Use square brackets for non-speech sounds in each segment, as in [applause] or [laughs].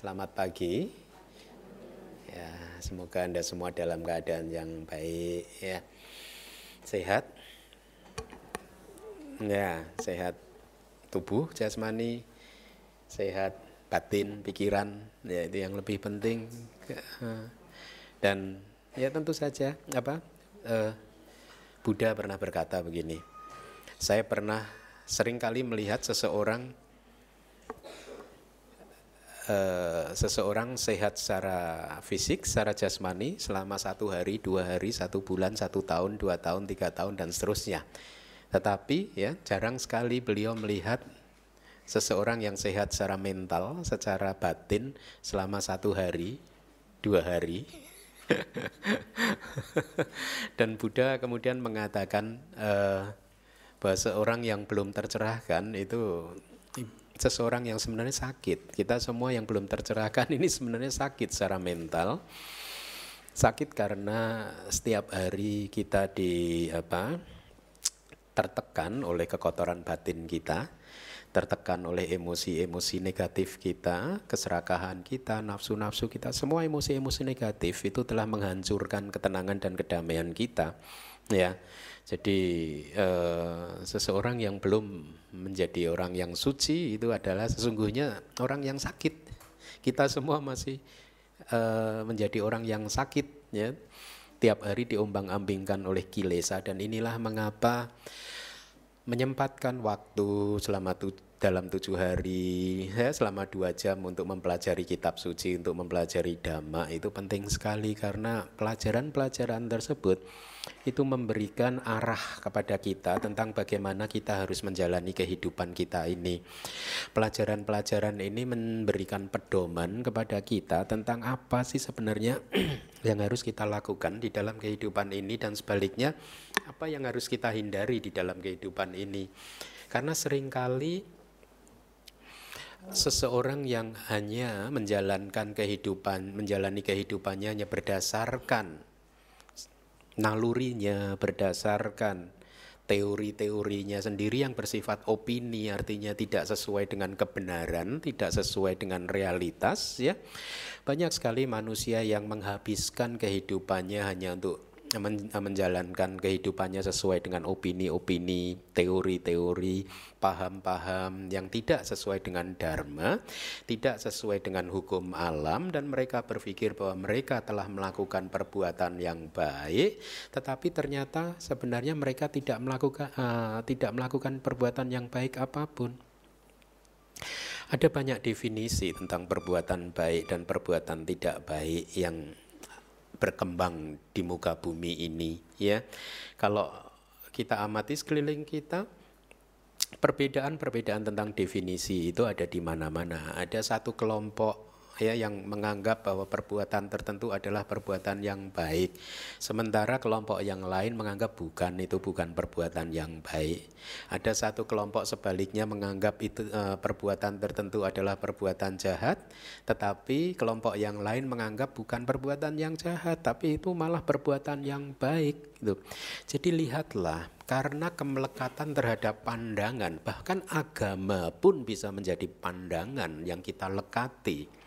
selamat pagi. Ya, semoga Anda semua dalam keadaan yang baik ya. Sehat. Ya, sehat tubuh jasmani, sehat batin, pikiran, ya itu yang lebih penting. Dan ya tentu saja apa? Uh, Buddha pernah berkata begini. Saya pernah sering kali melihat seseorang Uh, seseorang sehat secara fisik, secara jasmani selama satu hari, dua hari, satu bulan, satu tahun, dua tahun, tiga tahun dan seterusnya. Tetapi ya jarang sekali beliau melihat seseorang yang sehat secara mental, secara batin selama satu hari, dua hari. [laughs] dan Buddha kemudian mengatakan uh, bahwa seorang yang belum tercerahkan itu seseorang yang sebenarnya sakit. Kita semua yang belum tercerahkan [laughs] ini sebenarnya sakit secara mental. Sakit karena setiap hari kita di apa? tertekan oleh kekotoran batin kita, tertekan oleh emosi-emosi negatif kita, keserakahan kita, nafsu-nafsu kita, semua emosi-emosi negatif itu telah menghancurkan ketenangan dan kedamaian kita. Ya, jadi eh, seseorang yang belum menjadi orang yang suci itu adalah sesungguhnya orang yang sakit. Kita semua masih eh, menjadi orang yang sakit ya. Tiap hari diombang-ambingkan oleh kilesa dan inilah mengapa menyempatkan waktu selama tu, dalam tujuh hari ya, selama dua jam untuk mempelajari kitab suci untuk mempelajari dhamma itu penting sekali karena pelajaran-pelajaran tersebut itu memberikan arah kepada kita tentang bagaimana kita harus menjalani kehidupan kita ini. Pelajaran-pelajaran ini memberikan pedoman kepada kita tentang apa sih sebenarnya [clears throat] yang harus kita lakukan di dalam kehidupan ini dan sebaliknya apa yang harus kita hindari di dalam kehidupan ini. Karena sering kali seseorang yang hanya menjalankan kehidupan, menjalani kehidupannya hanya berdasarkan nalurinya berdasarkan teori-teorinya sendiri yang bersifat opini artinya tidak sesuai dengan kebenaran, tidak sesuai dengan realitas ya. Banyak sekali manusia yang menghabiskan kehidupannya hanya untuk menjalankan kehidupannya sesuai dengan opini-opini, teori-teori, paham-paham yang tidak sesuai dengan dharma, tidak sesuai dengan hukum alam dan mereka berpikir bahwa mereka telah melakukan perbuatan yang baik, tetapi ternyata sebenarnya mereka tidak melakukan uh, tidak melakukan perbuatan yang baik apa pun. Ada banyak definisi tentang perbuatan baik dan perbuatan tidak baik yang berkembang di muka bumi ini ya. Kalau kita amati sekeliling kita perbedaan-perbedaan tentang definisi itu ada di mana-mana. Ada satu kelompok ya yang menganggap bahwa perbuatan tertentu adalah perbuatan yang baik. Sementara kelompok yang lain menganggap bukan itu bukan perbuatan yang baik. Ada satu kelompok sebaliknya menganggap itu e, perbuatan tertentu adalah perbuatan jahat, tetapi kelompok yang lain menganggap bukan perbuatan yang jahat, tapi itu malah perbuatan yang baik. Gitu. Jadi lihatlah karena kemelekatan terhadap pandangan, bahkan agama pun bisa menjadi pandangan yang kita lekati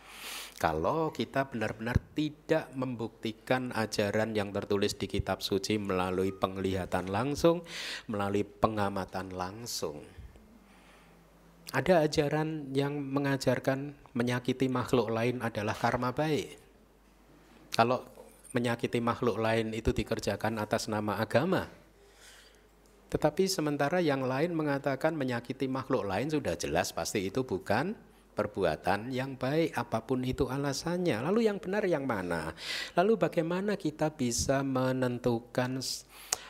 kalau kita benar-benar tidak membuktikan ajaran yang tertulis di kitab suci melalui penglihatan langsung, melalui pengamatan langsung. Ada ajaran yang mengajarkan menyakiti makhluk lain adalah karma baik. Kalau menyakiti makhluk lain itu dikerjakan atas nama agama, tetapi sementara yang lain mengatakan menyakiti makhluk lain sudah jelas pasti itu bukan perbuatan yang baik apa pun itu alasannya. Lalu yang benar yang mana? Lalu bagaimana kita bisa menentukan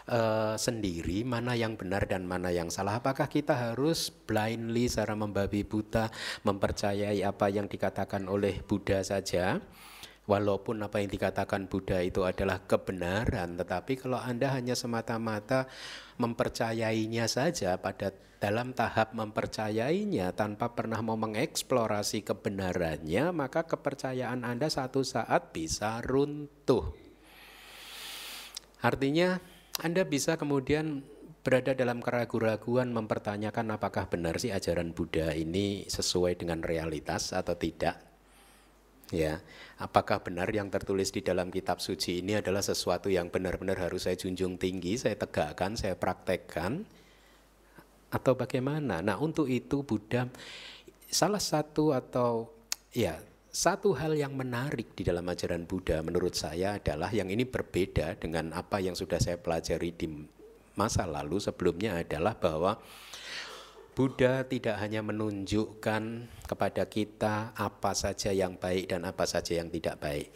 uh, sendiri mana yang benar dan mana yang salah? Apakah kita harus blindly secara membabi buta mempercayai apa yang dikatakan oleh Buddha saja? Walaupun apa yang dikatakan Buddha itu adalah kebenaran, tetapi kalau Anda hanya semata-mata mempercayainya saja pada dalam tahap mempercayainya tanpa pernah mau mengeksplorasi kebenarannya, maka kepercayaan Anda satu saat bisa runtuh. Artinya Anda bisa kemudian berada dalam keraguan-raguan mempertanyakan apakah benar sih ajaran Buddha ini sesuai dengan realitas atau tidak Ya, apakah benar yang tertulis di dalam kitab suci ini adalah sesuatu yang benar-benar harus saya junjung tinggi, saya tegakkan, saya praktekkan, atau bagaimana? Nah, untuk itu Buddha salah satu atau ya satu hal yang menarik di dalam ajaran Buddha menurut saya adalah yang ini berbeda dengan apa yang sudah saya pelajari di masa lalu sebelumnya adalah bahwa Buddha tidak hanya menunjukkan kepada kita apa saja yang baik dan apa saja yang tidak baik.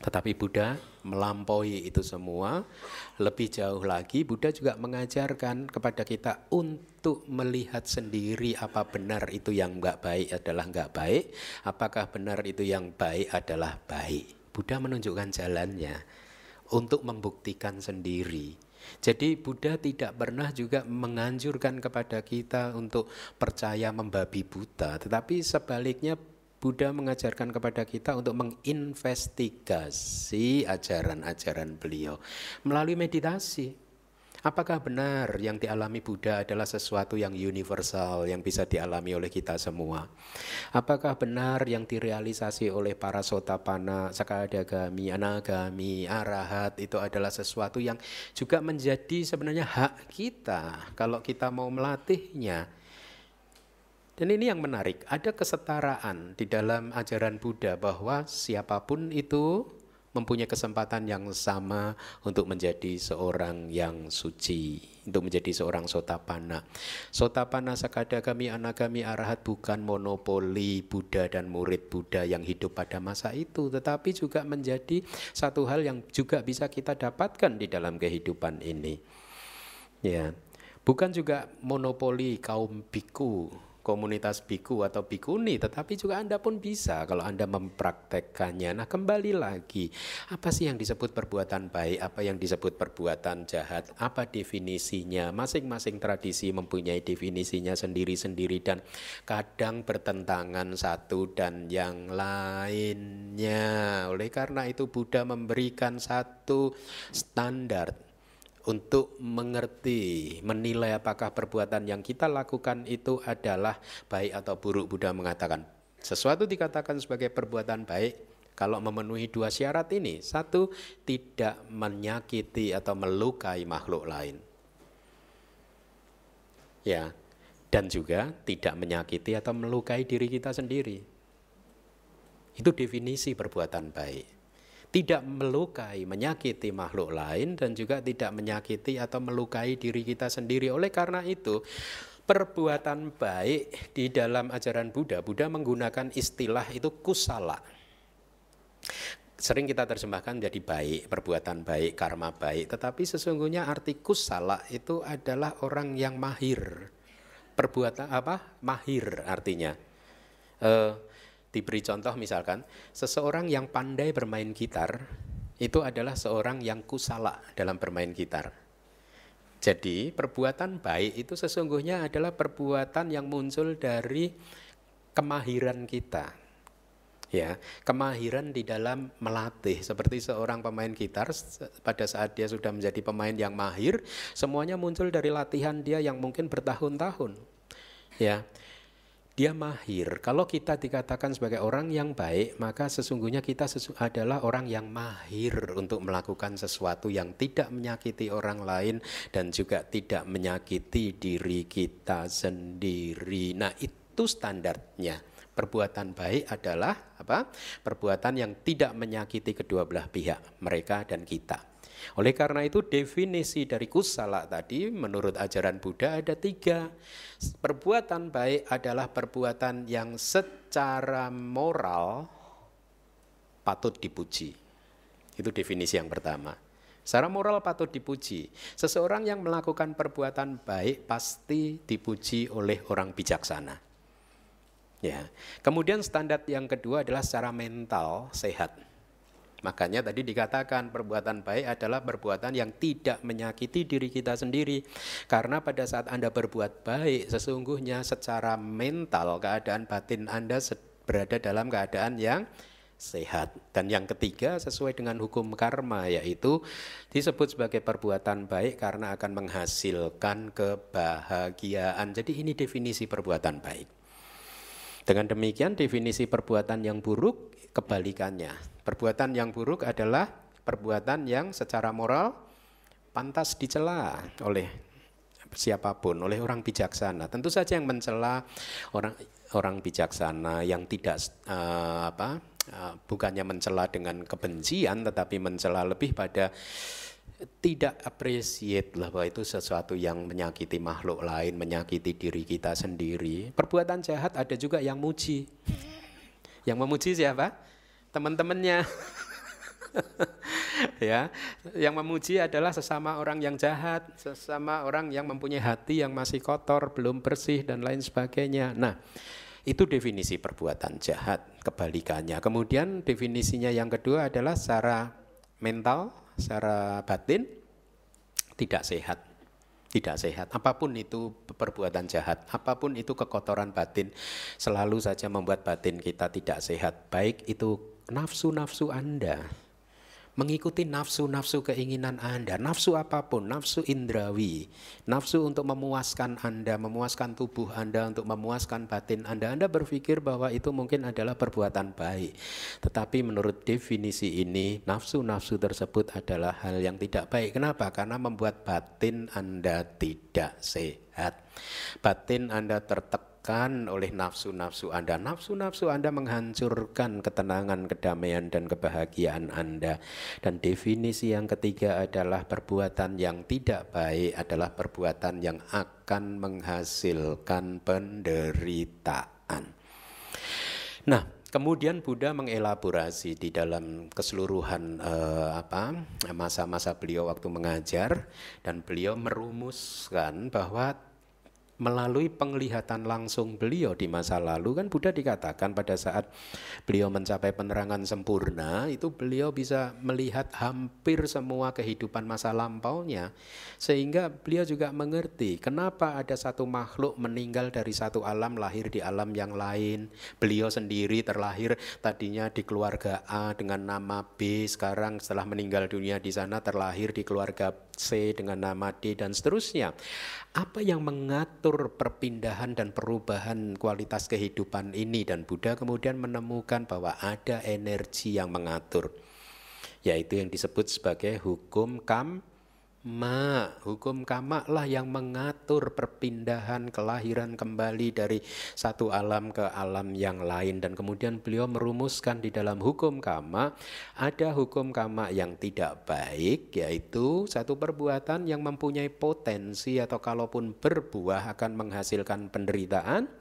Tetapi Buddha melampaui itu semua. Lebih jauh lagi, Buddha juga mengajarkan kepada kita untuk melihat sendiri apa benar itu yang enggak baik adalah enggak baik, apakah benar itu yang baik adalah baik. Buddha menunjukkan jalannya untuk membuktikan sendiri. Jadi Buddha tidak pernah juga menganjurkan kepada kita untuk percaya membabi buta, tetapi sebaliknya Buddha mengajarkan kepada kita untuk menginvestigasi ajaran-ajaran beliau melalui meditasi. Apakah benar yang dialami Buddha adalah sesuatu yang universal yang bisa dialami oleh kita semua? Apakah benar yang direalisasi oleh para sotapana, sakadagami, anagami, arahat itu adalah sesuatu yang juga menjadi sebenarnya hak kita kalau kita mau melatihnya? Dan ini yang menarik, ada kesetaraan di dalam ajaran Buddha bahwa siapa pun itu mempunyai kesempatan yang sama untuk menjadi seorang yang suci, untuk menjadi seorang sotapana. Sotapana sakadagami anagami arahat bukan monopoli Buddha dan murid Buddha yang hidup pada masa itu, tetapi juga menjadi satu hal yang juga bisa kita dapatkan di dalam kehidupan ini. Ya. Bukan juga monopoli kaum biku komunitas biku atau bikuni, tetapi juga Anda pun bisa kalau Anda mempraktekkannya. Nah, kembali lagi, apa sih yang disebut perbuatan baik, apa yang disebut perbuatan jahat, apa definisinya? Masing-masing tradisi mempunyai definisinya sendiri-sendiri dan kadang bertentangan satu dan yang lainnya. Oleh karena itu Buddha memberikan satu standar untuk mengerti, menilai apakah perbuatan yang kita lakukan itu adalah baik atau buruk. Buddha mengatakan, sesuatu dikatakan sebagai perbuatan baik kalau memenuhi dua syarat ini. Satu, tidak menyakiti atau melukai makhluk lain. Ya, dan juga tidak menyakiti atau melukai diri kita sendiri. Itu definisi perbuatan baik tidak melukai, menyakiti makhluk lain dan juga tidak menyakiti atau melukai diri kita sendiri. Oleh karena itu, perbuatan baik di dalam ajaran Buddha, Buddha menggunakan istilah itu kusala. Sering kita terjemahkan jadi baik, perbuatan baik, karma baik, tetapi sesungguhnya arti kusala itu adalah orang yang mahir. Perbuatan apa? Mahir artinya. Uh, Diberi contoh misalkan, seseorang yang pandai bermain gitar itu adalah seorang yang kusala dalam bermain gitar. Jadi perbuatan baik itu sesungguhnya adalah perbuatan yang muncul dari kemahiran kita. Ya, kemahiran di dalam melatih seperti seorang pemain gitar pada saat dia sudah menjadi pemain yang mahir, semuanya muncul dari latihan dia yang mungkin bertahun-tahun. Ya dia mahir. Kalau kita dikatakan sebagai orang yang baik, maka sesungguhnya kita sesu adalah orang yang mahir untuk melakukan sesuatu yang tidak menyakiti orang lain dan juga tidak menyakiti diri kita sendiri. Nah, itu standarnya. Perbuatan baik adalah apa? Perbuatan yang tidak menyakiti kedua belah pihak, mereka dan kita. Oleh karena itu definisi dari kusala tadi menurut ajaran Buddha ada tiga. Perbuatan baik adalah perbuatan yang secara moral patut dipuji. Itu definisi yang pertama. Secara moral patut dipuji. Seseorang yang melakukan perbuatan baik pasti dipuji oleh orang bijaksana. Ya. Kemudian standar yang kedua adalah secara mental sehat. Makanya tadi dikatakan perbuatan baik adalah perbuatan yang tidak menyakiti diri kita sendiri. Karena pada saat Anda berbuat baik, sesungguhnya secara mental keadaan batin Anda berada dalam keadaan yang sehat. Dan yang ketiga sesuai dengan hukum karma yaitu disebut sebagai perbuatan baik karena akan menghasilkan kebahagiaan. Jadi ini definisi perbuatan baik. Dengan demikian definisi perbuatan yang buruk kebalikannya. Perbuatan yang buruk adalah perbuatan yang secara moral pantas dicela oleh siapa pun, oleh orang bijaksana. Tentu saja yang mencela orang orang bijaksana yang tidak uh, apa uh, bukannya mencela dengan kebencian tetapi mencela lebih pada tidak appreciate bahwa itu sesuatu yang menyakiti makhluk lain, menyakiti diri kita sendiri. Perbuatan jahat ada juga yang muji. Yang memuji siapa? Teman-temannya. [laughs] ya, yang memuji adalah sesama orang yang jahat, sesama orang yang mempunyai hati yang masih kotor, belum bersih dan lain sebagainya. Nah, itu definisi perbuatan jahat, kebalikannya. Kemudian definisinya yang kedua adalah secara mental secara batin tidak sehat. Tidak sehat. Apa pun itu perbuatan jahat, apa pun itu kekotoran batin, selalu saja membuat batin kita tidak sehat. Baik itu nafsu-nafsu Anda, mengikuti nafsu-nafsu keinginan Anda, nafsu apa pun, nafsu indrawi, nafsu untuk memuaskan Anda, memuaskan tubuh Anda, untuk memuaskan batin Anda. Anda berpikir bahwa itu mungkin adalah perbuatan baik. Tetapi menurut definisi ini, nafsu-nafsu tersebut adalah hal yang tidak baik. Kenapa? Karena membuat batin Anda tidak sehat. Batin Anda tertekan ditekan oleh nafsu-nafsu Anda. Nafsu-nafsu Anda menghancurkan ketenangan, kedamaian, dan kebahagiaan Anda. Dan definisi yang ketiga adalah perbuatan yang tidak baik adalah perbuatan yang akan menghasilkan penderitaan. Nah, Kemudian Buddha mengelaborasi di dalam keseluruhan eh, apa masa-masa beliau waktu mengajar dan beliau merumuskan bahwa melalui penglihatan langsung beliau di masa lalu kan Buddha dikatakan pada saat beliau mencapai penerangan sempurna itu beliau bisa melihat hampir semua kehidupan masa lampaunya. Sehingga beliau juga mengerti kenapa ada satu makhluk meninggal dari satu alam lahir di alam yang lain. Beliau sendiri terlahir tadinya di keluarga A dengan nama B sekarang setelah meninggal dunia di sana terlahir di keluarga C dengan nama D dan seterusnya. Apa yang mengatur perpindahan dan perubahan kualitas kehidupan ini? Dan Buddha kemudian menemukan bahwa ada energi yang mengatur yaitu yang disebut sebagai hukum kam Ma, hukum kama lah yang mengatur perpindahan kelahiran kembali dari satu alam ke alam yang lain. Dan kemudian beliau merumuskan di dalam hukum kama ada hukum kama yang tidak baik yaitu satu perbuatan yang mempunyai potensi atau kalaupun berbuah akan menghasilkan penderitaan.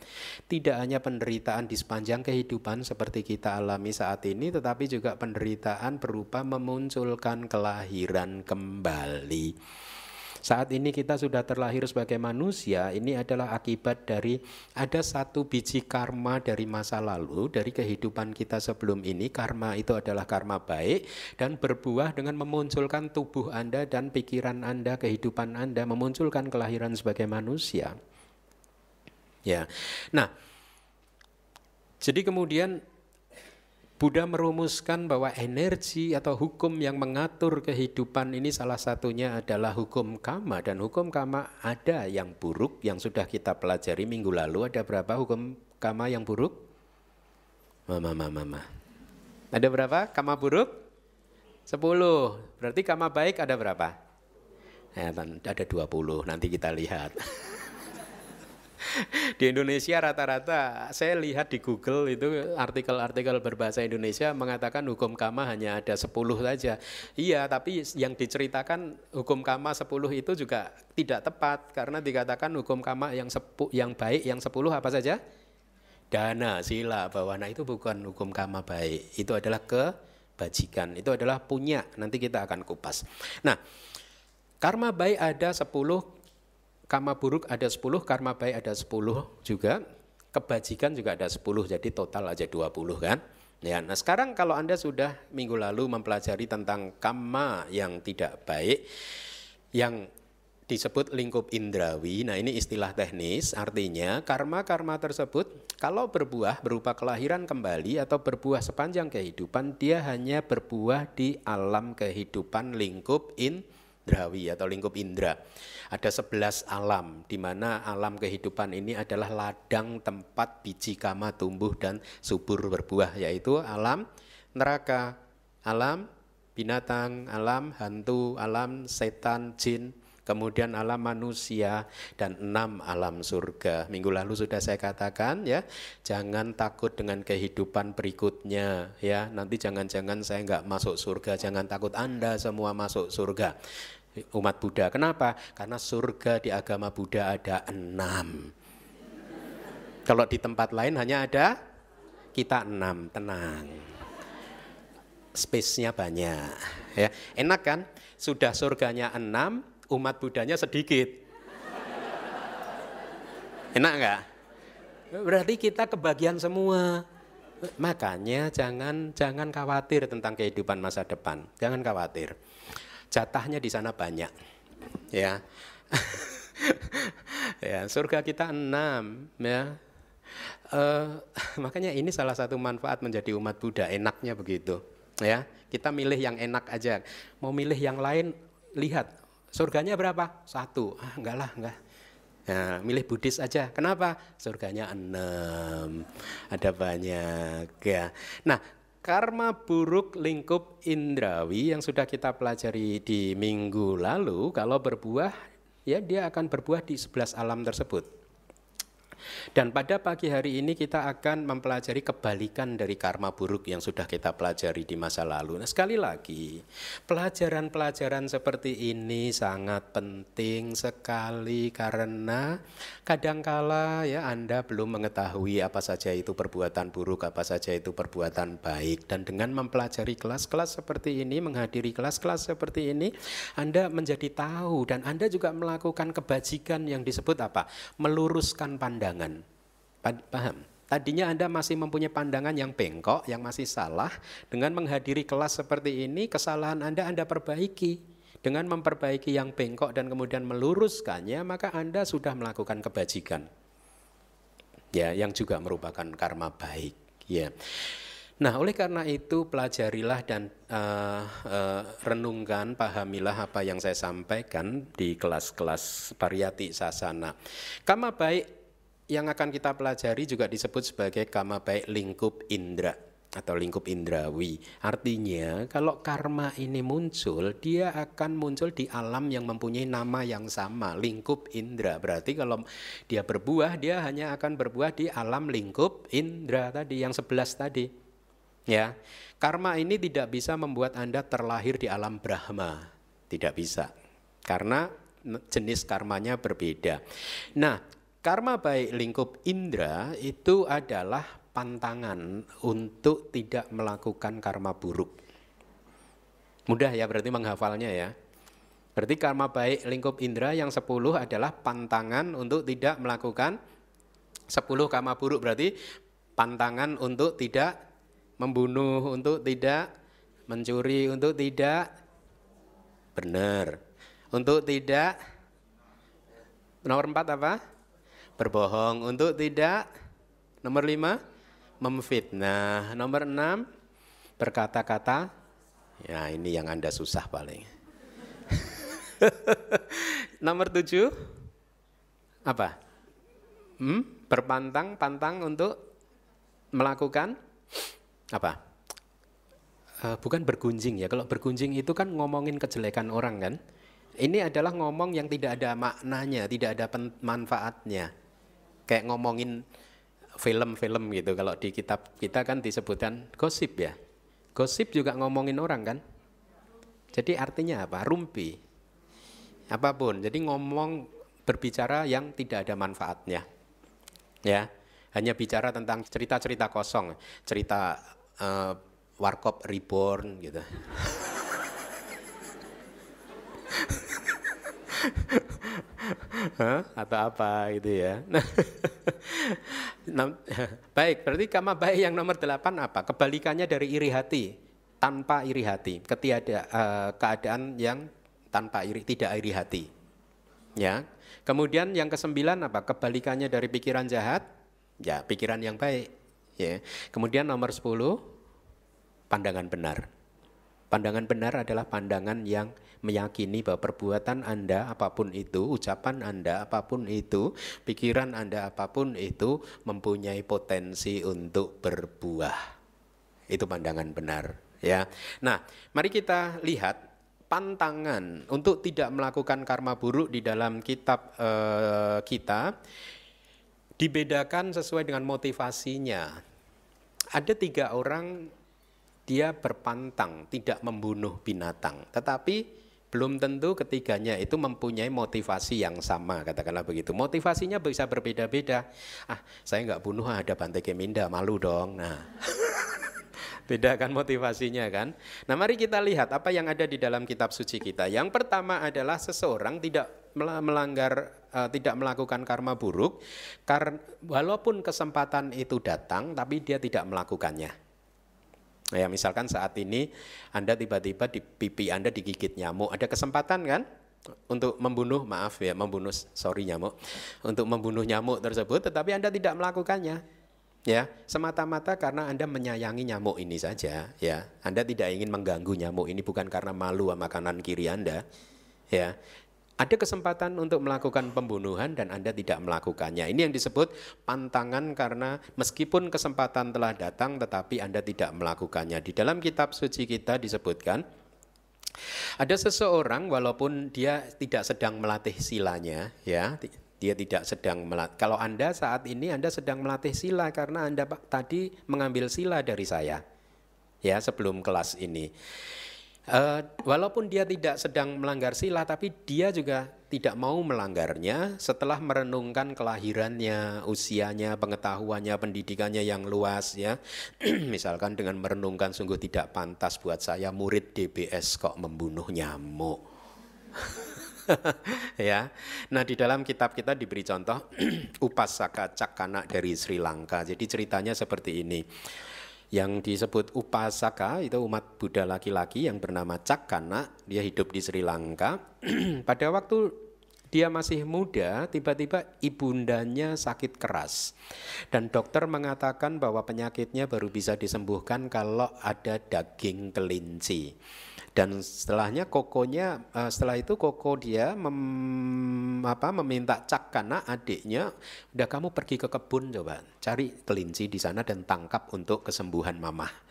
Tidak hanya penderitaan di sepanjang kehidupan seperti kita alami saat ini tetapi juga penderitaan berupa memunculkan kelahiran kembali saat ini kita sudah terlahir sebagai manusia, ini adalah akibat dari ada satu biji karma dari masa lalu, dari kehidupan kita sebelum ini. Karma itu adalah karma baik dan berbuah dengan memunculkan tubuh Anda dan pikiran Anda, kehidupan Anda, memunculkan kelahiran sebagai manusia. Ya. Nah, jadi kemudian Buddha merumuskan bahwa energi atau hukum yang mengatur kehidupan ini salah satunya adalah hukum kama dan hukum kama ada yang buruk yang sudah kita pelajari minggu lalu ada berapa hukum kama yang buruk? Mama mama mama. Ada berapa kama buruk? Sepuluh. Berarti kama baik ada berapa? Ya, ada dua puluh. nanti kita lihat. [laughs] [laughs] di Indonesia rata-rata saya lihat di Google itu artikel-artikel berbahasa Indonesia mengatakan hukum kama hanya ada 10 saja. Iya, tapi yang diceritakan hukum kama 10 itu juga tidak tepat karena dikatakan hukum kama yang sepu, yang baik yang 10 apa saja? Dana, sila, bawana itu bukan hukum kama baik. Itu adalah kebajikan. Itu adalah punya. Nanti kita akan kupas. Nah, karma baik ada 10, karma buruk ada 10, karma baik ada 10 juga, kebajikan juga ada 10, jadi total aja 20 kan. Ya, nah sekarang kalau Anda sudah minggu lalu mempelajari tentang karma yang tidak baik, yang disebut lingkup indrawi. Nah, ini istilah teknis, artinya karma-karma tersebut kalau berbuah berupa kelahiran kembali atau berbuah sepanjang kehidupan, dia hanya berbuah di alam kehidupan lingkup in indrawi atau lingkup indra. Ada 11 alam di mana alam kehidupan ini adalah ladang tempat biji kama tumbuh dan subur berbuah yaitu alam neraka, alam binatang, alam hantu, alam setan, jin, kemudian alam manusia dan enam alam surga. Minggu lalu sudah saya katakan ya, jangan takut dengan kehidupan berikutnya ya. Nanti jangan-jangan saya nggak masuk surga, jangan takut Anda semua masuk surga. Umat Buddha, kenapa? Karena surga di agama Buddha ada enam. Kalau di tempat lain hanya ada kita enam, tenang. Space-nya banyak. Ya, enak kan? Sudah surganya enam, umat Budanya sedikit. Enak enggak? Berarti kita kebagian semua. Makanya jangan jangan khawatir tentang kehidupan masa depan. Jangan khawatir. Jatahnya di sana banyak. Ya. [laughs] ya, surga kita enam ya. Uh, makanya ini salah satu manfaat menjadi umat Buddha, enaknya begitu. Ya, kita milih yang enak aja. Mau milih yang lain, lihat Surganya berapa? Satu. Ah, enggak lah, enggak. Nah, milih Buddhis aja. Kenapa? Surganya enam. Ada banyak ya. Nah, karma buruk lingkup indrawi yang sudah kita pelajari di minggu lalu, kalau berbuah, ya dia akan berbuah di sebelas alam tersebut. Dan pada pagi hari ini kita akan mempelajari kebalikan dari karma buruk yang sudah kita pelajari di masa lalu. Nah, sekali lagi, pelajaran-pelajaran seperti ini sangat penting sekali karena kadangkala ya Anda belum mengetahui apa saja itu perbuatan buruk, apa saja itu perbuatan baik dan dengan mempelajari kelas-kelas seperti ini, menghadiri kelas-kelas seperti ini, Anda menjadi tahu dan Anda juga melakukan kebajikan yang disebut apa? meluruskan pandangan pandangan. Paham? Tadinya Anda masih mempunyai pandangan yang bengkok, yang masih salah. Dengan menghadiri kelas seperti ini, kesalahan Anda Anda perbaiki. Dengan memperbaiki yang bengkok dan kemudian meluruskannya, maka Anda sudah melakukan kebajikan. Ya, yang juga merupakan karma baik. Ya. Nah, oleh karena itu pelajarilah dan uh, uh, renungkan, pahamilah apa yang saya sampaikan di kelas-kelas pariyati sasana. Karma baik yang akan kita pelajari juga disebut sebagai kama baik lingkup indra atau lingkup indrawi. Artinya kalau karma ini muncul, dia akan muncul di alam yang mempunyai nama yang sama, lingkup indra. Berarti kalau dia berbuah, dia hanya akan berbuah di alam lingkup indra tadi, yang sebelas tadi. Ya, karma ini tidak bisa membuat Anda terlahir di alam Brahma. Tidak bisa. Karena jenis karmanya berbeda. Nah, Karma baik lingkup indera itu adalah pantangan untuk tidak melakukan karma buruk. Mudah ya berarti menghafalnya ya. Berarti karma baik lingkup indera yang 10 adalah pantangan untuk tidak melakukan 10 karma buruk berarti pantangan untuk tidak membunuh, untuk tidak mencuri, untuk tidak benar. Untuk tidak nomor 4 apa? Berbohong untuk tidak. Nomor lima memfitnah. Nomor enam berkata-kata. Ya ini yang anda susah paling. [laughs] Nomor tujuh apa? Hmm? berpantang pantang untuk melakukan apa? Uh, bukan bergunjing ya. Kalau bergunjing itu kan ngomongin kejelekan orang kan. Ini adalah ngomong yang tidak ada maknanya tidak ada manfaatnya kayak ngomongin film-film gitu. Kalau di kitab kita kan disebutkan gosip ya. Gosip juga ngomongin orang kan. Jadi artinya apa? Rumpi. Apa pun. Jadi ngomong berbicara yang tidak ada manfaatnya. Ya. Hanya bicara tentang cerita-cerita kosong, cerita uh, Warkop Reborn gitu. [laughs] atau apa gitu ya. [laughs] [laughs] baik, berarti kama baik yang nomor delapan apa? Kebalikannya dari iri hati, tanpa iri hati, ketiada uh, keadaan yang tanpa iri, tidak iri hati. Ya. Kemudian yang kesembilan apa? Kebalikannya dari pikiran jahat, ya pikiran yang baik. Ya. Kemudian nomor sepuluh, pandangan benar. Pandangan benar adalah pandangan yang meyakini bahwa perbuatan Anda apa pun itu, ucapan Anda apa pun itu, pikiran Anda apa pun itu mempunyai potensi untuk berbuah. Itu pandangan benar, ya. Nah, mari kita lihat pantangan untuk tidak melakukan karma buruk di dalam kitab uh, kita dibedakan sesuai dengan motivasinya. Ada tiga orang dia berpantang tidak membunuh binatang, tetapi belum tentu ketiganya itu mempunyai motivasi yang sama, katakanlah begitu. Motivasinya bisa berbeda-beda. Ah, saya nggak bunuh, ada Bante Keminda, malu dong. Nah, [laughs] beda kan motivasinya kan. Nah, mari kita lihat apa yang ada di dalam kitab suci kita. Yang pertama adalah seseorang tidak melanggar uh, tidak melakukan karma buruk karena walaupun kesempatan itu datang tapi dia tidak melakukannya. Ya, misalkan saat ini Anda tiba-tiba di pipi Anda digigit nyamuk, ada kesempatan kan untuk membunuh, maaf ya, membunuh, sorry nyamuk, untuk membunuh nyamuk tersebut, tetapi Anda tidak melakukannya. Ya, semata-mata karena Anda menyayangi nyamuk ini saja, ya. Anda tidak ingin mengganggu nyamuk ini bukan karena malu sama kanan kiri Anda. Ya, ada kesempatan untuk melakukan pembunuhan dan Anda tidak melakukannya. Ini yang disebut pantangan karena meskipun kesempatan telah datang tetapi Anda tidak melakukannya. Di dalam kitab suci kita disebutkan ada seseorang walaupun dia tidak sedang melatih silanya ya, dia tidak sedang melatih. Kalau Anda saat ini Anda sedang melatih sila karena Anda tadi mengambil sila dari saya. Ya, sebelum kelas ini. Uh, walaupun dia tidak sedang melanggar sila, tapi dia juga tidak mau melanggarnya setelah merenungkan kelahirannya, usianya, pengetahuannya, pendidikannya yang luas ya. [clears throat] Misalkan dengan merenungkan sungguh tidak pantas buat saya murid DBS kok membunuh nyamuk. [laughs] ya. Nah, di dalam kitab kita diberi contoh [clears throat] Upasaka Cakana dari Sri Lanka. Jadi ceritanya seperti ini yang disebut Upasaka itu umat Buddha laki-laki yang bernama Cakana dia hidup di Sri Lanka [clears throat] pada waktu dia masih muda, tiba-tiba ibundanya sakit keras. Dan dokter mengatakan bahwa penyakitnya baru bisa disembuhkan kalau ada daging kelinci. Dan setelahnya kokonya uh, setelah itu koko dia mem, apa, meminta cak karena adiknya udah kamu pergi ke kebun coba cari kelinci di sana dan tangkap untuk kesembuhan mamah.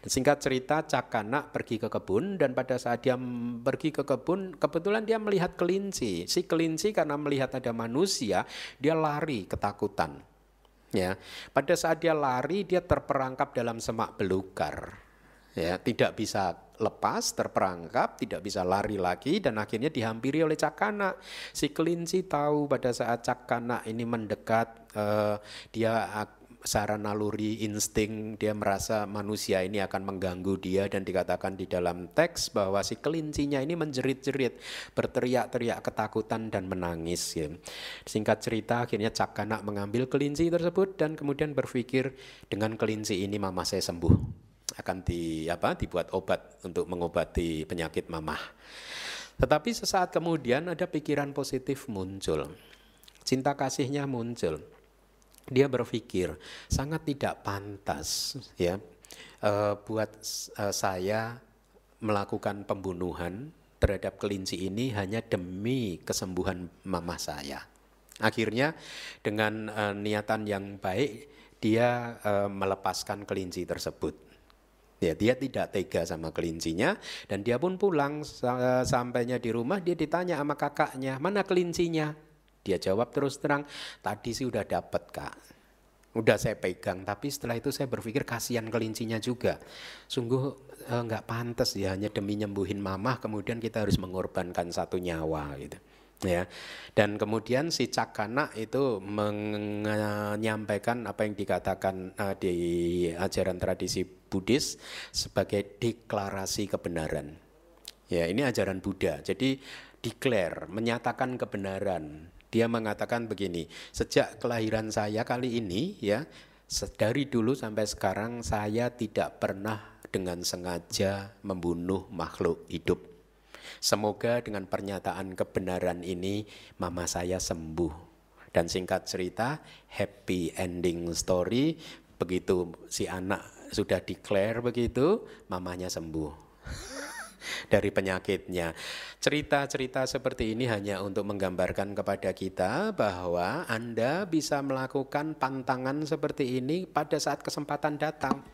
Dan singkat cerita Cakana pergi ke kebun dan pada saat dia pergi ke kebun kebetulan dia melihat kelinci. Si kelinci karena melihat ada manusia dia lari ketakutan. Ya, pada saat dia lari dia terperangkap dalam semak belukar. Ya, tidak bisa lepas, terperangkap, tidak bisa lari lagi dan akhirnya dihampiri oleh Cakana. Si kelinci tahu pada saat Cakana ini mendekat, uh, dia secara naluri insting dia merasa manusia ini akan mengganggu dia dan dikatakan di dalam teks bahwa si kelincinya ini menjerit-jerit berteriak-teriak ketakutan dan menangis ya. singkat cerita akhirnya Cakana mengambil kelinci tersebut dan kemudian berpikir dengan kelinci ini mama saya sembuh akan di apa dibuat obat untuk mengobati penyakit mamah. Tetapi sesaat kemudian ada pikiran positif muncul. Cinta kasihnya muncul. Dia berpikir sangat tidak pantas ya uh, buat uh, saya melakukan pembunuhan terhadap kelinci ini hanya demi kesembuhan mamah saya. Akhirnya dengan uh, niatan yang baik dia melepaskan kelinci tersebut Ya, dia tidak tega sama kelincinya dan dia pun pulang sampainya di rumah dia ditanya sama kakaknya, "Mana kelincinya?" Dia jawab terus terang, "Tadi sih udah dapat, Kak." Udah saya pegang, tapi setelah itu saya berpikir kasihan kelincinya juga. Sungguh eh, nggak eh, pantas ya hanya demi nyembuhin mamah kemudian kita harus mengorbankan satu nyawa gitu ya dan kemudian si Cakana itu menyampaikan apa yang dikatakan uh, di ajaran tradisi Buddhis sebagai deklarasi kebenaran. Ya ini ajaran Buddha. Jadi declare menyatakan kebenaran. Dia mengatakan begini sejak kelahiran saya kali ini ya dari dulu sampai sekarang saya tidak pernah dengan sengaja membunuh makhluk hidup. Semoga dengan pernyataan kebenaran ini mama saya sembuh. Dan singkat cerita, happy ending story, begitu si anak sudah declare begitu, mamanya sembuh. [laughs] dari penyakitnya. Cerita-cerita seperti ini hanya untuk menggambarkan kepada kita bahwa Anda bisa melakukan pantangan seperti ini pada saat kesempatan datang.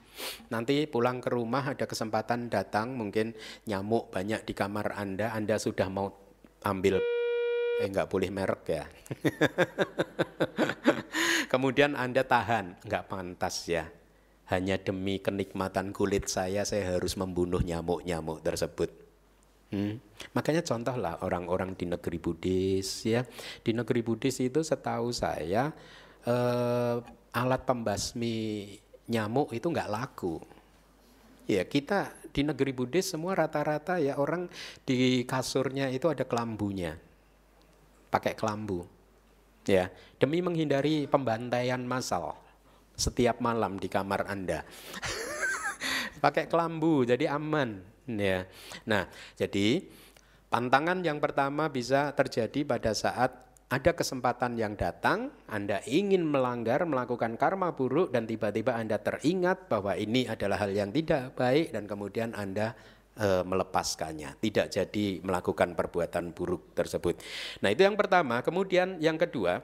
Nanti pulang ke rumah ada kesempatan datang, mungkin nyamuk banyak di kamar Anda, Anda sudah mau ambil eh nggak boleh merek ya. [laughs] Kemudian Anda tahan, nggak pantas ya. Hanya demi kenikmatan kulit saya, saya harus membunuh nyamuk-nyamuk tersebut. Hmm. Makanya contohlah orang-orang di negeri Buddhis ya. Di negeri Buddhis itu setahu saya eh, alat pembasmi nyamuk itu nggak laku. Ya kita di negeri Buddhis semua rata-rata ya orang di kasurnya itu ada kelambunya, pakai kelambu. Ya demi menghindari pembantaian massal setiap malam di kamar anda, [laughs] pakai kelambu jadi aman. Ya, nah jadi pantangan yang pertama bisa terjadi pada saat ada kesempatan yang datang, Anda ingin melanggar, melakukan karma buruk, dan tiba-tiba Anda teringat bahwa ini adalah hal yang tidak baik, dan kemudian Anda e, melepaskannya, tidak jadi melakukan perbuatan buruk tersebut. Nah, itu yang pertama. Kemudian, yang kedua,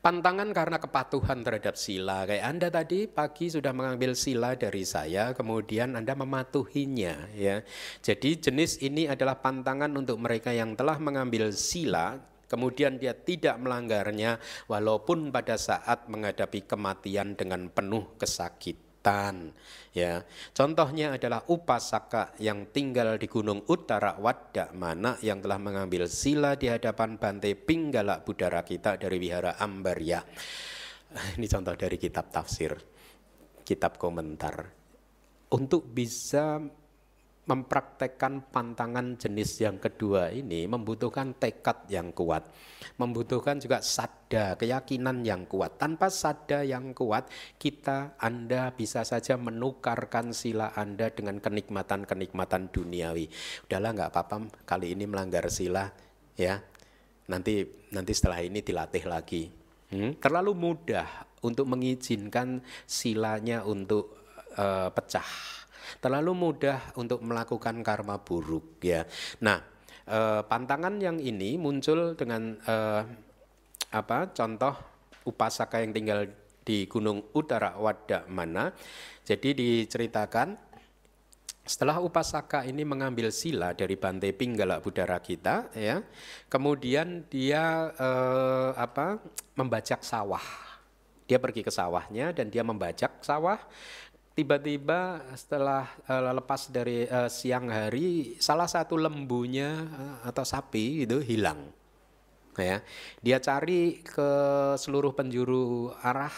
pantangan karena kepatuhan terhadap sila. Kayak Anda tadi pagi sudah mengambil sila dari saya, kemudian Anda mematuhinya. Ya, jadi jenis ini adalah pantangan untuk mereka yang telah mengambil sila kemudian dia tidak melanggarnya walaupun pada saat menghadapi kematian dengan penuh kesakitan ya. Contohnya adalah upasaka yang tinggal di gunung utara Wadda mana yang telah mengambil sila di hadapan Bante Pinggala Budara kita dari wihara Ambarya [laughs] ini contoh dari kitab tafsir kitab komentar. Untuk bisa mempraktekkan pantangan jenis yang kedua ini membutuhkan tekad yang kuat, membutuhkan juga sada, keyakinan yang kuat. Tanpa sada yang kuat, kita Anda bisa saja menukarkan sila Anda dengan kenikmatan-kenikmatan duniawi. Udahlah nggak apa-apa, kali ini melanggar sila, ya. Nanti nanti setelah ini dilatih lagi. Hmm? Terlalu mudah untuk mengizinkan silanya untuk uh, pecah terlalu mudah untuk melakukan karma buruk ya. Nah, eh, pantangan yang ini muncul dengan eh, apa? Contoh upasaka yang tinggal di Gunung Utara Wadda mana. Jadi diceritakan setelah upasaka ini mengambil sila dari Bante Pinggala Budara kita, ya, kemudian dia eh, apa membajak sawah. Dia pergi ke sawahnya dan dia membajak sawah, tiba-tiba setelah uh, lepas dari uh, siang hari salah satu lembunya uh, atau sapi itu hilang ya. Dia cari ke seluruh penjuru arah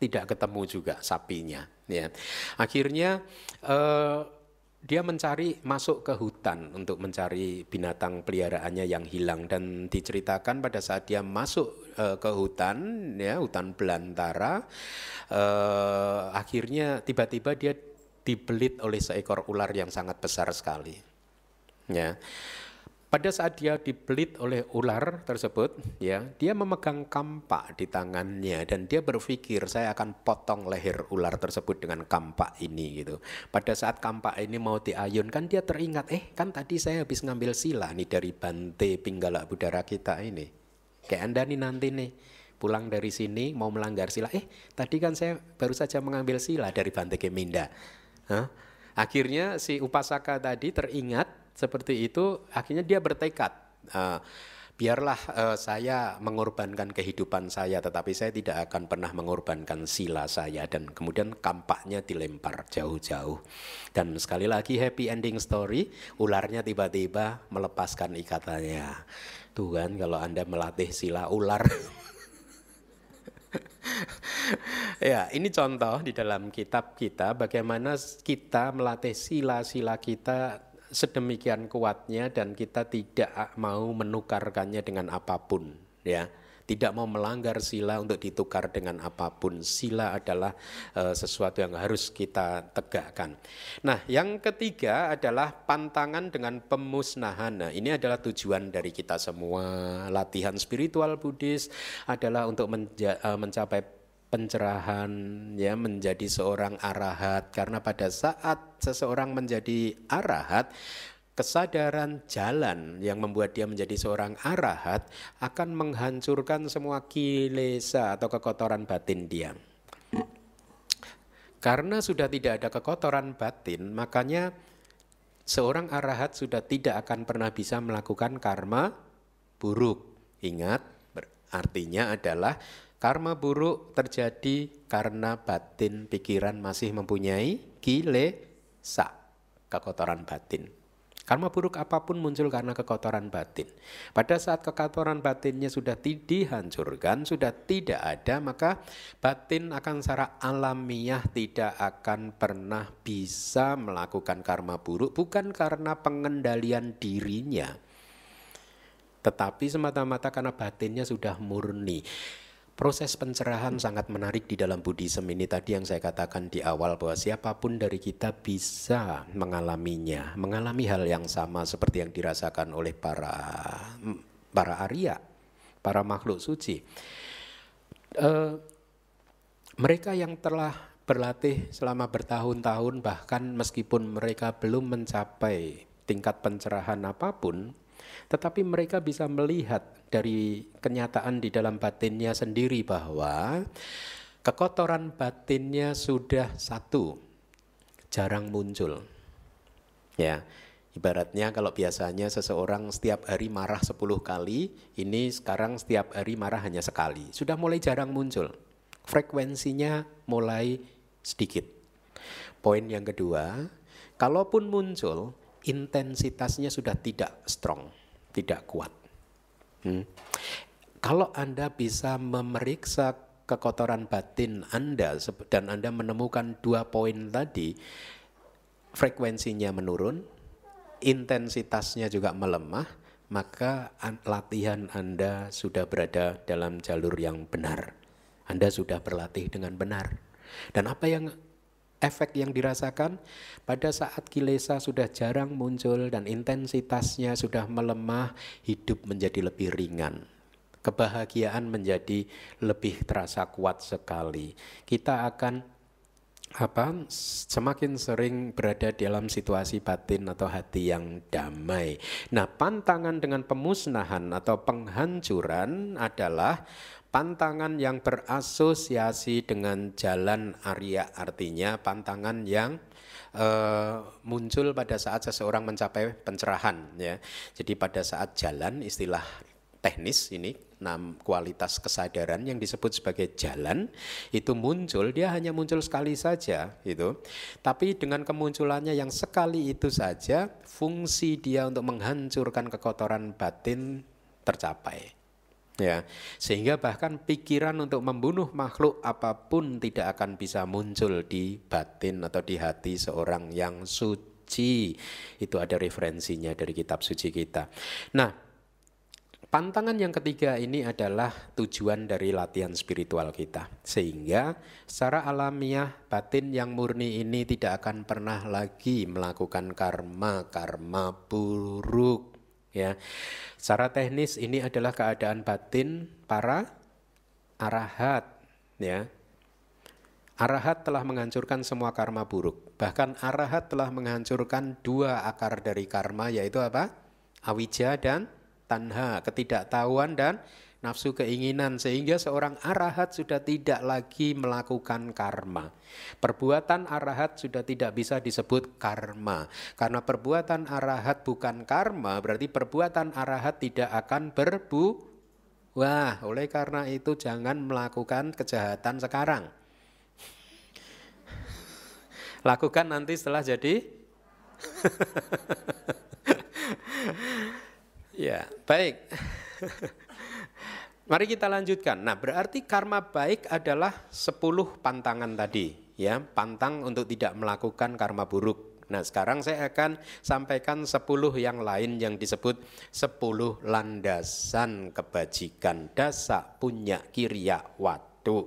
tidak ketemu juga sapinya ya. Akhirnya uh, dia mencari masuk ke hutan untuk mencari binatang peliharaannya yang hilang. Dan diceritakan pada saat dia masuk uh, ke hutan ya hutan belantara uh, akhirnya tiba-tiba dia dibelit oleh seekor ular yang sangat besar sekali ya pada saat dia dibelit oleh ular tersebut, ya, dia memegang kampak di tangannya dan dia berpikir saya akan potong leher ular tersebut dengan kampak ini gitu. Pada saat kampak ini mau diayunkan dia teringat, eh kan tadi saya habis ngambil sila nih dari Bante Pinggala Budara kita ini. Kayak Anda nih nanti nih pulang dari sini mau melanggar sila, eh tadi kan saya baru saja mengambil sila dari Bante Keminda. Hah? Akhirnya si upasaka tadi teringat seperti itu akhirnya dia bertekad uh, biarlah uh, saya mengorbankan kehidupan saya tetapi saya tidak akan pernah mengorbankan sila saya. Dan kemudian kampaknya dilempar jauh-jauh. Dan sekali lagi happy ending story ularnya tiba-tiba melepaskan ikatannya. Tuhan kalau anda melatih sila ular. [laughs] Ya, ini contoh di dalam kitab kita bagaimana kita melatih sila-sila kita sedemikian kuatnya dan kita tidak mau menukarkannya dengan apa pun ya tidak mau melanggar sila untuk ditukar dengan apa pun. Sila adalah uh, sesuatu yang harus kita tegakkan. Nah, yang ketiga adalah pantangan dengan pemusnahan. Nah, ini adalah tujuan dari kita semua. Latihan spiritual Buddhis adalah untuk menja, uh, mencapai pencerahan ya menjadi seorang arahat karena pada saat seseorang menjadi arahat kesadaran jalan yang membuat dia menjadi seorang arahat akan menghancurkan semua kilesa atau kekotoran batin dia. Karena sudah tidak ada kekotoran batin, makanya seorang arahat sudah tidak akan pernah bisa melakukan karma buruk. Ingat, artinya adalah karma buruk terjadi karena batin pikiran masih mempunyai kilesa, kekotoran batin. Karma buruk apa pun muncul karena kekotoran batin. Pada saat kekotoran batinnya sudah dihancurkan, sudah tidak ada, maka batin akan secara alamiah tidak akan pernah bisa melakukan karma buruk, bukan karena pengendalian dirinya, tetapi semata-mata karena batinnya sudah murni. Proses pencerahan sangat menarik di dalam Buddhism ini tadi yang saya katakan di awal bahwa siapa pun dari kita bisa mengalaminya, mengalami hal yang sama seperti yang dirasakan oleh para para Arya, para makhluk suci. Uh, mereka yang telah berlatih selama bertahun-tahun bahkan meskipun mereka belum mencapai tingkat pencerahan apa pun, tetapi mereka bisa melihat dari kenyataan di dalam batinnya sendiri bahwa kekotoran batinnya sudah satu, jarang muncul. Ya, ibaratnya kalau biasanya seseorang setiap hari marah 10 kali, ini sekarang setiap hari marah hanya sekali. Sudah mulai jarang muncul. Frekuensinya mulai sedikit. Poin yang kedua, kalaupun muncul, intensitasnya sudah tidak strong tidak kuat. Hmm. Kalau Anda bisa memeriksa kekotoran batin Anda dan Anda menemukan dua poin tadi, frekuensinya menurun, intensitasnya juga melemah, maka latihan Anda sudah berada dalam jalur yang benar. Anda sudah berlatih dengan benar. Dan apa yang efek yang dirasakan pada saat kilesa sudah jarang muncul dan intensitasnya sudah melemah, hidup menjadi lebih ringan. Kebahagiaan menjadi lebih terasa kuat sekali. Kita akan apa semakin sering berada dalam situasi batin atau hati yang damai. Nah, pantangan dengan pemusnahan atau penghancuran adalah pantangan yang berasosiasi dengan jalan Arya artinya pantangan yang uh, muncul pada saat seseorang mencapai pencerahan ya. Jadi pada saat jalan istilah teknis ini enam kualitas kesadaran yang disebut sebagai jalan itu muncul dia hanya muncul sekali saja itu tapi dengan kemunculannya yang sekali itu saja fungsi dia untuk menghancurkan kekotoran batin tercapai Ya, sehingga bahkan pikiran untuk membunuh makhluk apa pun tidak akan bisa muncul di batin atau di hati seorang yang suci. Itu ada referensinya dari kitab suci kita. Nah, pantangan yang ketiga ini adalah tujuan dari latihan spiritual kita. Sehingga secara alamiah batin yang murni ini tidak akan pernah lagi melakukan karma-karma buruk ya. Secara teknis ini adalah keadaan batin para arahat ya. Arahat telah menghancurkan semua karma buruk. Bahkan arahat telah menghancurkan dua akar dari karma yaitu apa? Awija dan tanha, ketidaktahuan dan nafsu keinginan sehingga seorang arahat sudah tidak lagi melakukan karma. Perbuatan arahat sudah tidak bisa disebut karma. Karena perbuatan arahat bukan karma, berarti perbuatan arahat tidak akan berbu Wah, oleh karena itu jangan melakukan kejahatan sekarang. Lakukan nanti setelah jadi [laughs] Ya, baik. [laughs] Mari kita lanjutkan. Nah, berarti karma baik adalah 10 pantangan tadi, ya, pantang untuk tidak melakukan karma buruk. Nah, sekarang saya akan sampaikan 10 yang lain yang disebut 10 landasan kebajikan dasa punya kirya waktu.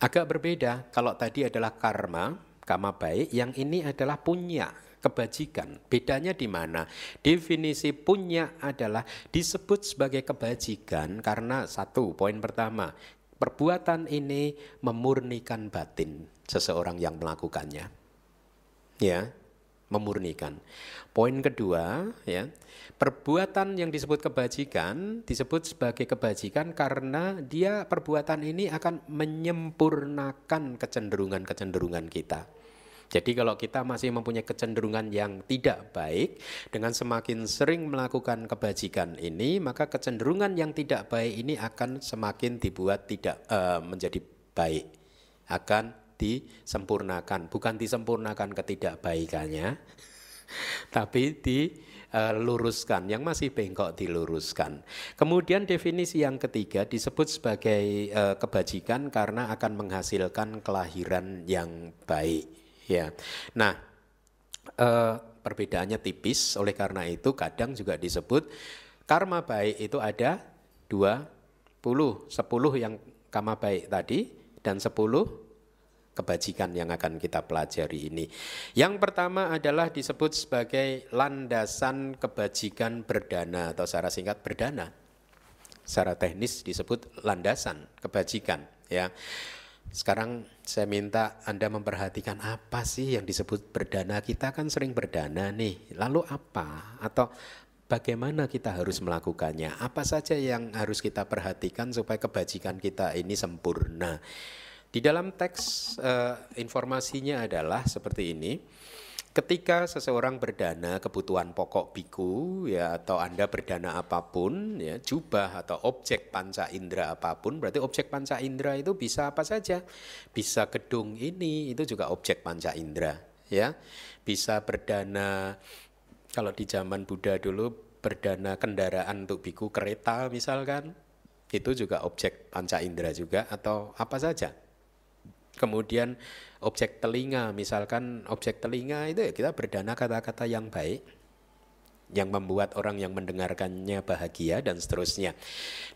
Agak berbeda kalau tadi adalah karma, karma baik, yang ini adalah punya, kebajikan. Bedanya di mana? Definisi punya adalah disebut sebagai kebajikan karena satu poin pertama Perbuatan ini memurnikan batin seseorang yang melakukannya. Ya, memurnikan. Poin kedua, ya, perbuatan yang disebut kebajikan disebut sebagai kebajikan karena dia perbuatan ini akan menyempurnakan kecenderungan-kecenderungan kita. Jadi kalau kita masih mempunyai kecenderungan yang tidak baik, dengan semakin sering melakukan kebajikan ini, maka kecenderungan yang tidak baik ini akan semakin dibuat tidak uh, menjadi baik, akan disempurnakan, bukan disempurnakan ketidakbaikannya, [laughs] tapi diluruskan, yang masih bengkok diluruskan. Kemudian definisi yang ketiga disebut sebagai uh, kebajikan karena akan menghasilkan kelahiran yang baik. Ya, nah uh, perbedaannya tipis, oleh karena itu kadang juga disebut karma baik itu ada dua puluh, sepuluh yang karma baik tadi dan sepuluh kebajikan yang akan kita pelajari ini. Yang pertama adalah disebut sebagai landasan kebajikan berdana atau secara singkat berdana. Secara teknis disebut landasan kebajikan ya. Sekarang saya minta Anda memperhatikan apa sih yang disebut berdana. Kita kan sering berdana nih. Lalu apa? Atau bagaimana kita harus melakukannya? Apa saja yang harus kita perhatikan supaya kebajikan kita ini sempurna? Di dalam teks uh, informasinya adalah seperti ini. Ketika seseorang berdana kebutuhan pokok biku ya atau Anda berdana apa pun ya jubah atau objek panca indera apa pun berarti objek panca indera itu bisa apa saja. Bisa gedung ini itu juga objek panca indera ya. Bisa berdana kalau di zaman Buddha dulu berdana kendaraan untuk biku kereta misalkan itu juga objek panca indera juga atau apa saja Kemudian objek telinga, misalkan objek telinga itu ya kita berdana kata-kata yang baik yang membuat orang yang mendengarkannya bahagia dan seterusnya.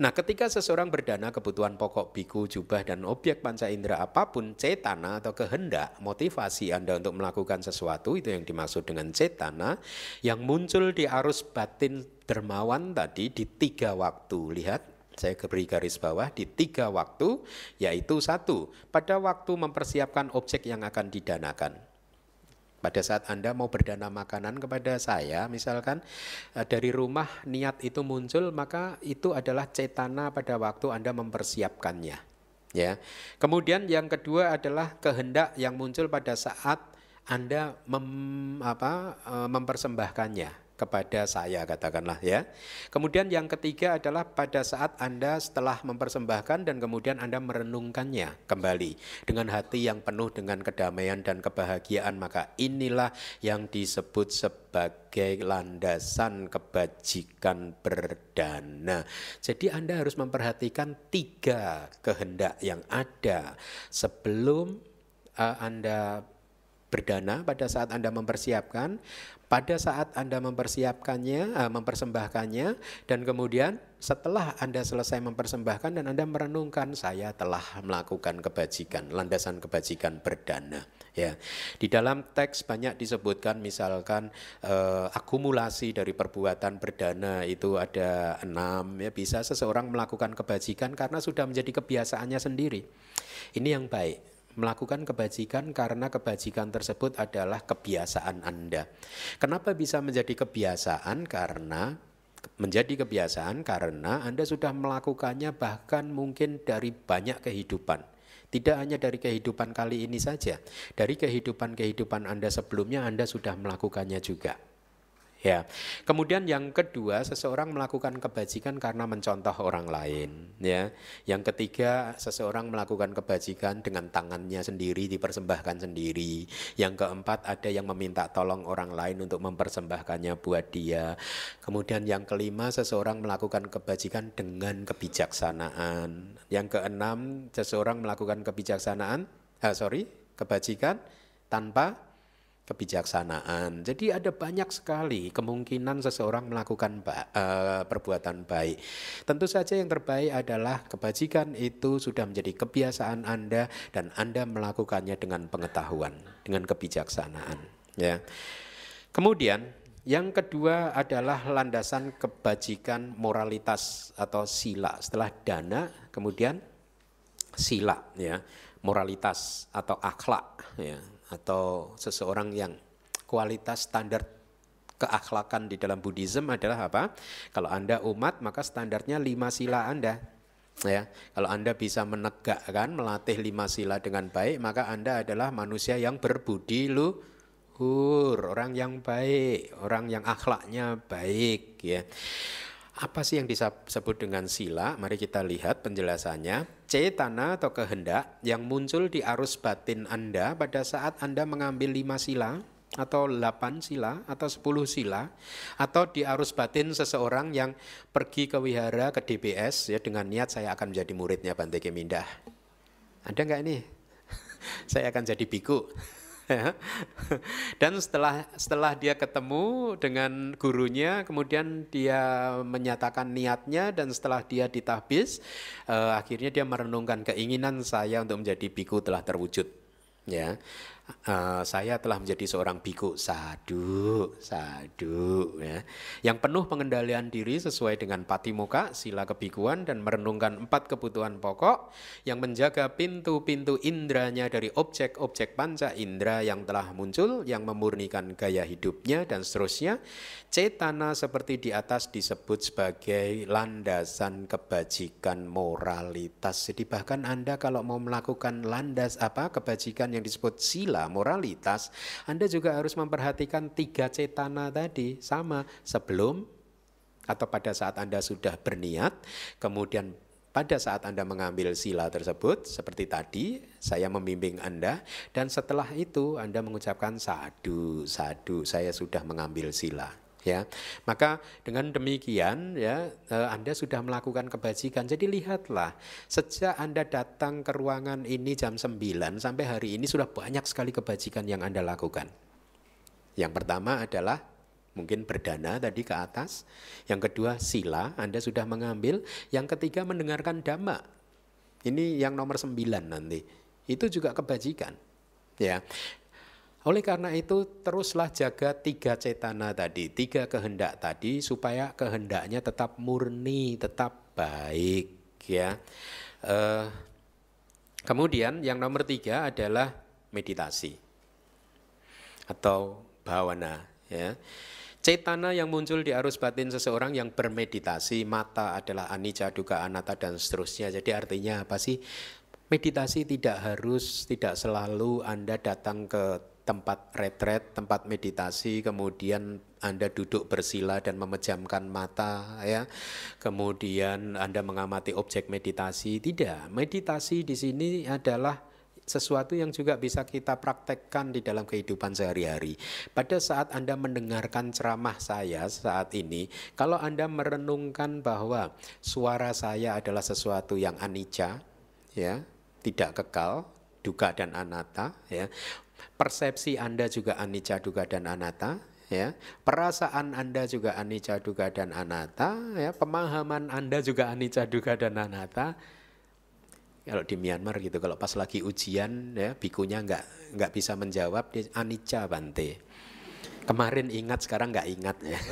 Nah, ketika seseorang berdana kebutuhan pokok biku, jubah dan objek panca indera apa pun, cetana atau kehendak, motivasi Anda untuk melakukan sesuatu itu yang dimaksud dengan cetana yang muncul di arus batin dermawan tadi di tiga waktu. Lihat saya beri garis bawah di tiga waktu, yaitu satu, pada waktu mempersiapkan objek yang akan didanakan. Pada saat Anda mau berdana makanan kepada saya, misalkan eh, dari rumah niat itu muncul, maka itu adalah cetana pada waktu Anda mempersiapkannya. Ya. Kemudian yang kedua adalah kehendak yang muncul pada saat Anda mem, apa, eh, mempersembahkannya kepada saya katakanlah ya. Kemudian yang ketiga adalah pada saat Anda setelah mempersembahkan dan kemudian Anda merenungkannya kembali dengan hati yang penuh dengan kedamaian dan kebahagiaan maka inilah yang disebut sebagai landasan kebajikan berdana. Jadi Anda harus memperhatikan tiga kehendak yang ada sebelum uh, Anda berdana pada saat Anda mempersiapkan, pada saat Anda mempersiapkannya, uh, mempersembahkannya, dan kemudian setelah Anda selesai mempersembahkan dan Anda merenungkan, saya telah melakukan kebajikan, landasan kebajikan berdana. Ya, di dalam teks banyak disebutkan, misalkan uh, akumulasi dari perbuatan berdana itu ada enam. Ya, bisa seseorang melakukan kebajikan karena sudah menjadi kebiasaannya sendiri. Ini yang baik melakukan kebajikan karena kebajikan tersebut adalah kebiasaan Anda. Kenapa bisa menjadi kebiasaan? Karena menjadi kebiasaan karena Anda sudah melakukannya bahkan mungkin dari banyak kehidupan. Tidak hanya dari kehidupan kali ini saja, dari kehidupan-kehidupan Anda sebelumnya Anda sudah melakukannya juga. Ya. Kemudian yang kedua, seseorang melakukan kebajikan karena mencontoh orang lain, ya. Yang ketiga, seseorang melakukan kebajikan dengan tangannya sendiri dipersembahkan sendiri. Yang keempat, ada yang meminta tolong orang lain untuk mempersembahkannya buat dia. Kemudian yang kelima, seseorang melakukan kebajikan dengan kebijaksanaan. Yang keenam, seseorang melakukan kebijaksanaan, ah, sorry, kebajikan tanpa kebijaksanaan. Jadi ada banyak sekali kemungkinan seseorang melakukan ba uh, perbuatan baik. Tentu saja yang terbaik adalah kebajikan itu sudah menjadi kebiasaan Anda dan Anda melakukannya dengan pengetahuan, dengan kebijaksanaan, ya. Kemudian yang kedua adalah landasan kebajikan moralitas atau sila. Setelah dana, kemudian sila ya, moralitas atau akhlak ya, atau seseorang yang kualitas standar keakhlakan di dalam Buddhism adalah apa? Kalau Anda umat maka standarnya lima sila Anda ya kalau anda bisa menegakkan melatih lima sila dengan baik maka anda adalah manusia yang berbudi luhur orang yang baik orang yang akhlaknya baik ya apa sih yang disebut dengan sila? Mari kita lihat penjelasannya. Cetana atau kehendak yang muncul di arus batin Anda pada saat Anda mengambil lima sila atau 8 sila atau 10 sila atau di arus batin seseorang yang pergi ke wihara ke DBS ya dengan niat saya akan menjadi muridnya Bante Kemindah. Ada nggak ini? [laughs] saya akan jadi biku. Ya. Dan setelah setelah dia ketemu dengan gurunya, kemudian dia menyatakan niatnya dan setelah dia ditahbis, uh, akhirnya dia merenungkan keinginan saya untuk menjadi biku telah terwujud. Ya, uh, saya telah menjadi seorang biku. Sadu sadu ya. Yang penuh pengendalian diri sesuai dengan patimoka sila kebikuan dan merenungkan empat kebutuhan pokok yang menjaga pintu-pintu indranya dari objek-objek panca indera yang telah muncul yang memurnikan gaya hidupnya dan seterusnya. Cetana seperti di atas disebut sebagai landasan kebajikan moralitas. Jadi bahkan Anda kalau mau melakukan landas apa kebajikan yang disebut sila sila moralitas, Anda juga harus memperhatikan tiga cetana tadi sama sebelum atau pada saat Anda sudah berniat, kemudian pada saat Anda mengambil sila tersebut, seperti tadi, saya membimbing Anda, dan setelah itu Anda mengucapkan sadu, sadu, saya sudah mengambil sila ya maka dengan demikian ya eh, Anda sudah melakukan kebajikan. Jadi lihatlah sejak Anda datang ke ruangan ini jam 9 sampai hari ini sudah banyak sekali kebajikan yang Anda lakukan. Yang pertama adalah mungkin berdana tadi ke atas. Yang kedua sila Anda sudah mengambil. Yang ketiga mendengarkan dhamma ini yang nomor 9 nanti. Itu juga kebajikan ya oleh karena itu teruslah jaga tiga cetana tadi, tiga kehendak tadi supaya kehendaknya tetap murni, tetap baik ya. Uh, kemudian yang nomor tiga adalah meditasi atau bawana ya. Cetana yang muncul di arus batin seseorang yang bermeditasi, mata adalah anicca, duka, anatta dan seterusnya. Jadi artinya apa sih? Meditasi tidak harus, tidak selalu Anda datang ke tempat retret, tempat meditasi, kemudian Anda duduk bersila dan memejamkan mata ya. Kemudian Anda mengamati objek meditasi. Tidak, meditasi di sini adalah sesuatu yang juga bisa kita praktekkan di dalam kehidupan sehari-hari. Pada saat Anda mendengarkan ceramah saya saat ini, kalau Anda merenungkan bahwa suara saya adalah sesuatu yang anicca, ya, tidak kekal, duka dan anatta, ya persepsi Anda juga anicca duga dan anatta ya. Perasaan Anda juga anicca duga dan anatta ya. Pemahaman Anda juga anicca duga dan anatta. Kalau di Myanmar gitu kalau pas lagi ujian ya bikunya nggak nggak bisa menjawab dia anicca bante. Kemarin ingat sekarang nggak ingat ya. [laughs]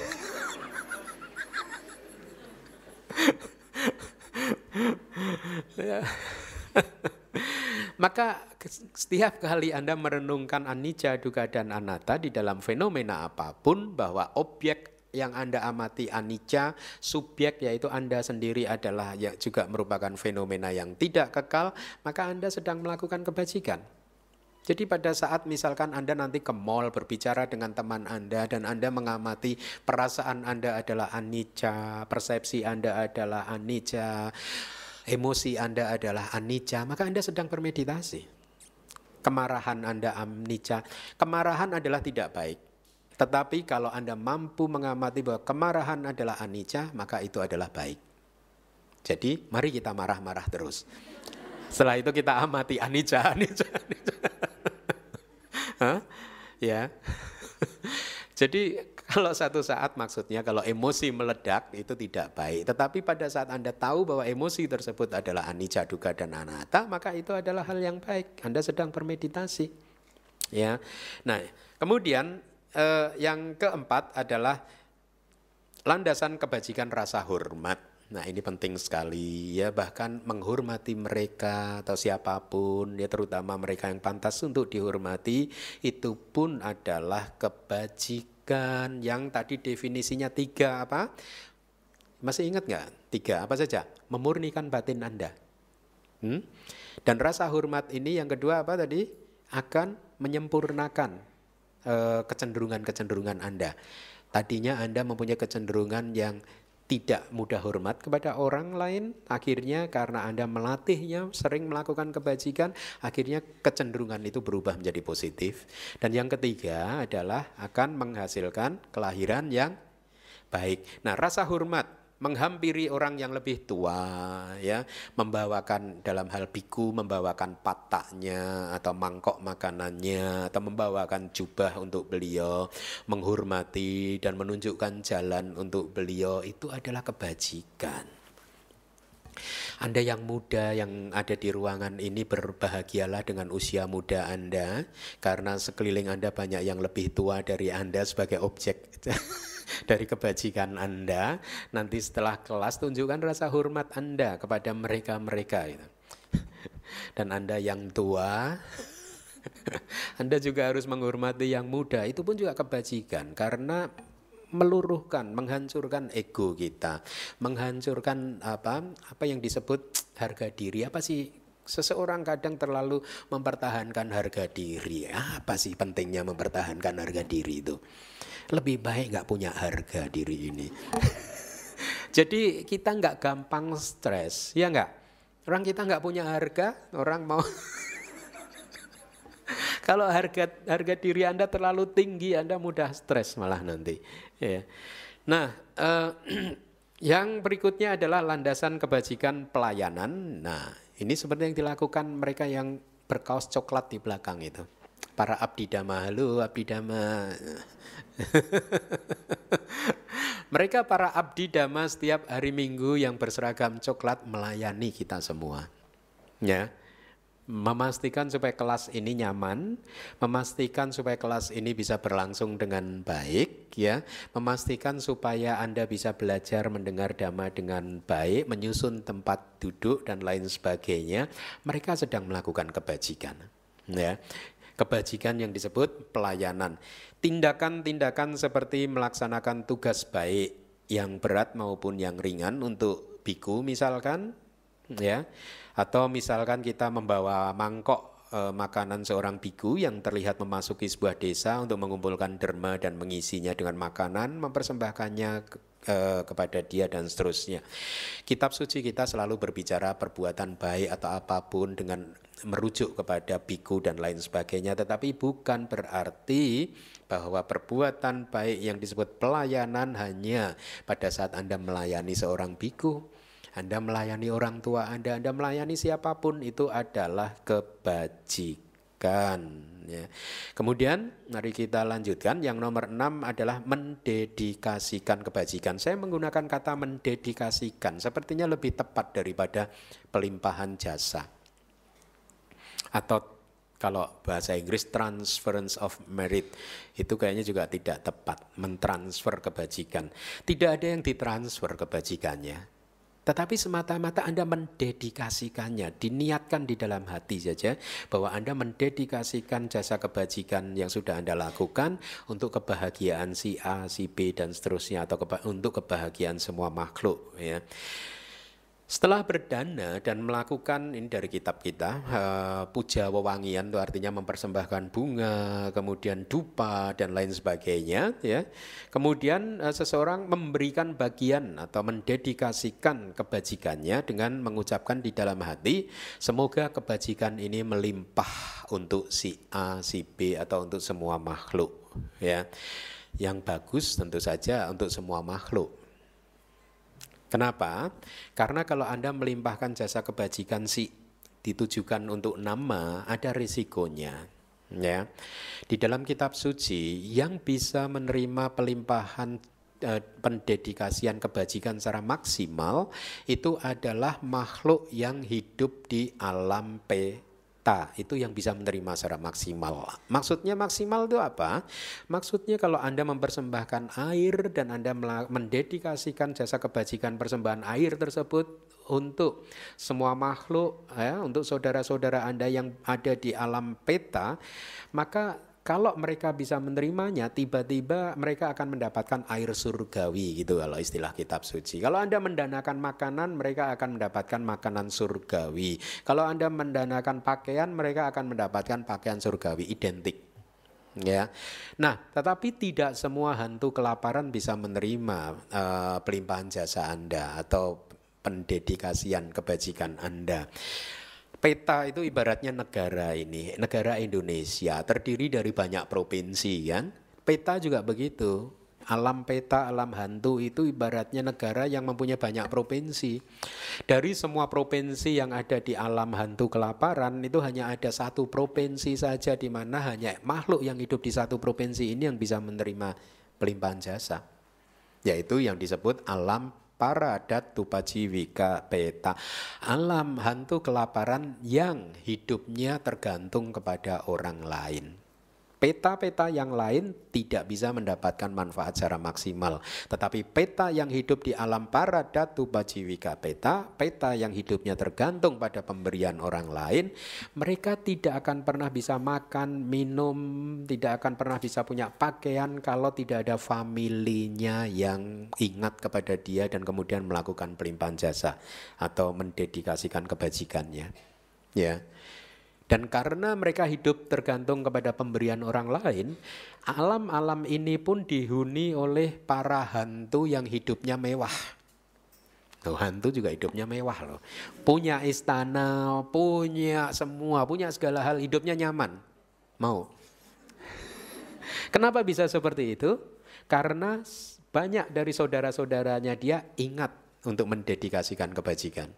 Ya maka setiap kali Anda merenungkan anicca, duga dan anatta di dalam fenomena apa pun bahwa objek yang Anda amati anicca, subjek yaitu Anda sendiri adalah yang juga merupakan fenomena yang tidak kekal, maka Anda sedang melakukan kebajikan. Jadi pada saat misalkan Anda nanti ke mall berbicara dengan teman Anda dan Anda mengamati perasaan Anda adalah anicca, persepsi Anda adalah anicca, emosi Anda adalah anicca, maka Anda sedang bermeditasi. Kemarahan Anda anicca. Kemarahan adalah tidak baik. Tetapi kalau Anda mampu mengamati bahwa kemarahan adalah anicca, maka itu adalah baik. Jadi mari kita marah-marah terus. Setelah itu kita amati anicca, anicca, anicca. [laughs] Hah? Ya. [laughs] Jadi [laughs] kalau satu saat maksudnya kalau emosi meledak itu tidak baik. Tetapi pada saat Anda tahu bahwa emosi tersebut adalah anicca, duga dan anatta, maka itu adalah hal yang baik. Anda sedang bermeditasi. Ya. Nah, kemudian eh, yang keempat adalah landasan kebajikan rasa hormat. Nah ini penting sekali ya bahkan menghormati mereka atau siapa pun ya terutama mereka yang pantas untuk dihormati itu pun adalah kebajikan yang tadi definisinya tiga apa? Masih ingat nggak? Tiga apa saja? Memurnikan batin anda. Hmm? dan rasa hormat ini yang kedua apa tadi? Akan menyempurnakan uh, kecenderungan-kecenderungan anda. Tadinya anda mempunyai kecenderungan yang tidak mudah hormat kepada orang lain, akhirnya karena Anda melatihnya, sering melakukan kebajikan, akhirnya kecenderungan itu berubah menjadi positif. Dan yang ketiga adalah akan menghasilkan kelahiran yang baik. Nah, rasa hormat menghampiri orang yang lebih tua ya. Membawakan dalam hal biku membawakan pataknya atau mangkok makanannya atau membawakan jubah untuk beliau menghormati dan menunjukkan jalan untuk beliau itu adalah kebajikan. Anda yang muda yang ada di ruangan ini berbahagialah dengan usia muda Anda karena sekeliling Anda banyak yang lebih tua dari Anda sebagai objek [laughs] dari kebajikan Anda. Nanti setelah kelas tunjukkan rasa hormat Anda kepada mereka-mereka itu. Dan Anda yang tua Anda juga harus menghormati yang muda. Itu pun juga kebajikan karena meluruhkan, menghancurkan ego kita, menghancurkan apa apa yang disebut harga diri. Apa sih seseorang kadang terlalu mempertahankan harga diri. Apa sih pentingnya mempertahankan harga diri itu? Lebih baik nggak punya harga diri ini. [laughs] Jadi kita nggak gampang stres, ya nggak? Orang kita nggak punya harga, orang mau [laughs] kalau harga harga diri anda terlalu tinggi, anda mudah stres malah nanti. Ya. Nah, eh, [clears throat] yang berikutnya adalah landasan kebajikan pelayanan. Nah, ini seperti yang dilakukan mereka yang berkaos coklat di belakang itu. Para abdi dama, halo abdi dama. [laughs] Mereka para abdi dhamma setiap hari Minggu yang berseragam coklat melayani kita semua. Ya. Memastikan supaya kelas ini nyaman, memastikan supaya kelas ini bisa berlangsung dengan baik, ya, memastikan supaya Anda bisa belajar mendengar dhamma dengan baik, menyusun tempat duduk dan lain sebagainya. Mereka sedang melakukan kebajikan, ya kebajikan yang disebut pelayanan. Tindakan-tindakan seperti melaksanakan tugas baik yang berat maupun yang ringan untuk biku misalkan ya atau misalkan kita membawa mangkok e, makanan seorang biku yang terlihat memasuki sebuah desa untuk mengumpulkan derma dan mengisinya dengan makanan mempersembahkannya e, kepada dia dan seterusnya. Kitab suci kita selalu berbicara perbuatan baik atau apa pun dengan merujuk kepada biku dan lain sebagainya tetapi bukan berarti bahwa perbuatan baik yang disebut pelayanan hanya pada saat Anda melayani seorang biku Anda melayani orang tua Anda Anda melayani siapa pun itu adalah kebajikan ya. Kemudian mari kita lanjutkan yang nomor enam adalah mendedikasikan kebajikan. Saya menggunakan kata mendedikasikan sepertinya lebih tepat daripada pelimpahan jasa atau kalau bahasa Inggris transference of merit itu kayaknya juga tidak tepat mentransfer kebajikan. Tidak ada yang ditransfer kebajikannya. Tetapi semata-mata Anda mendedikasikannya, diniatkan di dalam hati saja bahwa Anda mendedikasikan jasa kebajikan yang sudah Anda lakukan untuk kebahagiaan si A, si B dan seterusnya atau untuk kebahagiaan semua makhluk ya. Setelah berdana dan melakukan ini dari kitab kita uh, puja wewangian itu artinya mempersembahkan bunga, kemudian dupa dan lain sebagainya ya. Kemudian uh, seseorang memberikan bagian atau mendedikasikan kebajikannya dengan mengucapkan di dalam hati semoga kebajikan ini melimpah untuk si A, si B atau untuk semua makhluk ya. Yang bagus tentu saja untuk semua makhluk Kenapa? Karena kalau Anda melimpahkan jasa kebajikan si ditujukan untuk nama, ada risikonya. Ya. Di dalam kitab suci yang bisa menerima pelimpahan eh, pendedikasian kebajikan secara maksimal itu adalah makhluk yang hidup di alam P peta itu yang bisa menerima secara maksimal. Maksudnya maksimal itu apa? Maksudnya kalau Anda mempersembahkan air dan Anda mendedikasikan jasa kebajikan persembahan air tersebut untuk semua makhluk ya, untuk saudara-saudara Anda yang ada di alam peta, maka kalau mereka bisa menerimanya, tiba-tiba mereka akan mendapatkan air surgawi gitu kalau istilah kitab suci. Kalau Anda mendanakan makanan, mereka akan mendapatkan makanan surgawi. Kalau Anda mendanakan pakaian, mereka akan mendapatkan pakaian surgawi identik. Ya. Nah, tetapi tidak semua hantu kelaparan bisa menerima uh, pelimpahan jasa Anda atau pendedikasian kebajikan Anda. Peta itu ibaratnya negara ini, negara Indonesia terdiri dari banyak provinsi kan. Peta juga begitu. Alam peta, alam hantu itu ibaratnya negara yang mempunyai banyak provinsi. Dari semua provinsi yang ada di alam hantu kelaparan itu hanya ada satu provinsi saja di mana hanya makhluk yang hidup di satu provinsi ini yang bisa menerima pelimpahan jasa. Yaitu yang disebut alam para datu wika peta alam hantu kelaparan yang hidupnya tergantung kepada orang lain Peta-peta yang lain tidak bisa mendapatkan manfaat secara maksimal. Tetapi peta yang hidup di alam para datu bajiwika peta, peta yang hidupnya tergantung pada pemberian orang lain, mereka tidak akan pernah bisa makan, minum, tidak akan pernah bisa punya pakaian kalau tidak ada familinya yang ingat kepada dia dan kemudian melakukan pelimpahan jasa atau mendedikasikan kebajikannya. Ya. Dan karena mereka hidup tergantung kepada pemberian orang lain, alam-alam ini pun dihuni oleh para hantu yang hidupnya mewah. Tuh, hantu juga hidupnya mewah loh. Punya istana, punya semua, punya segala hal, hidupnya nyaman. Mau? [laughs] Kenapa bisa seperti itu? Karena banyak dari saudara-saudaranya dia ingat untuk mendedikasikan kebajikan.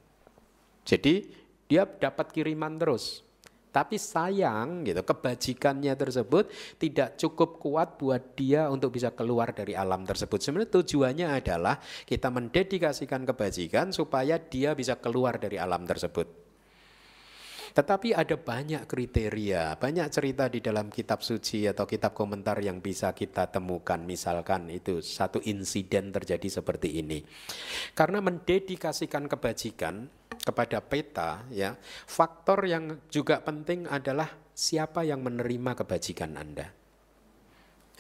Jadi dia dapat kiriman terus. Tapi sayang gitu, kebajikannya tersebut tidak cukup kuat buat dia untuk bisa keluar dari alam tersebut. Sebenarnya tujuannya adalah kita mendedikasikan kebajikan supaya dia bisa keluar dari alam tersebut. Tetapi ada banyak kriteria, banyak cerita di dalam kitab suci atau kitab komentar yang bisa kita temukan. Misalkan itu satu insiden terjadi seperti ini. Karena mendedikasikan kebajikan kepada peta ya faktor yang juga penting adalah siapa yang menerima kebajikan Anda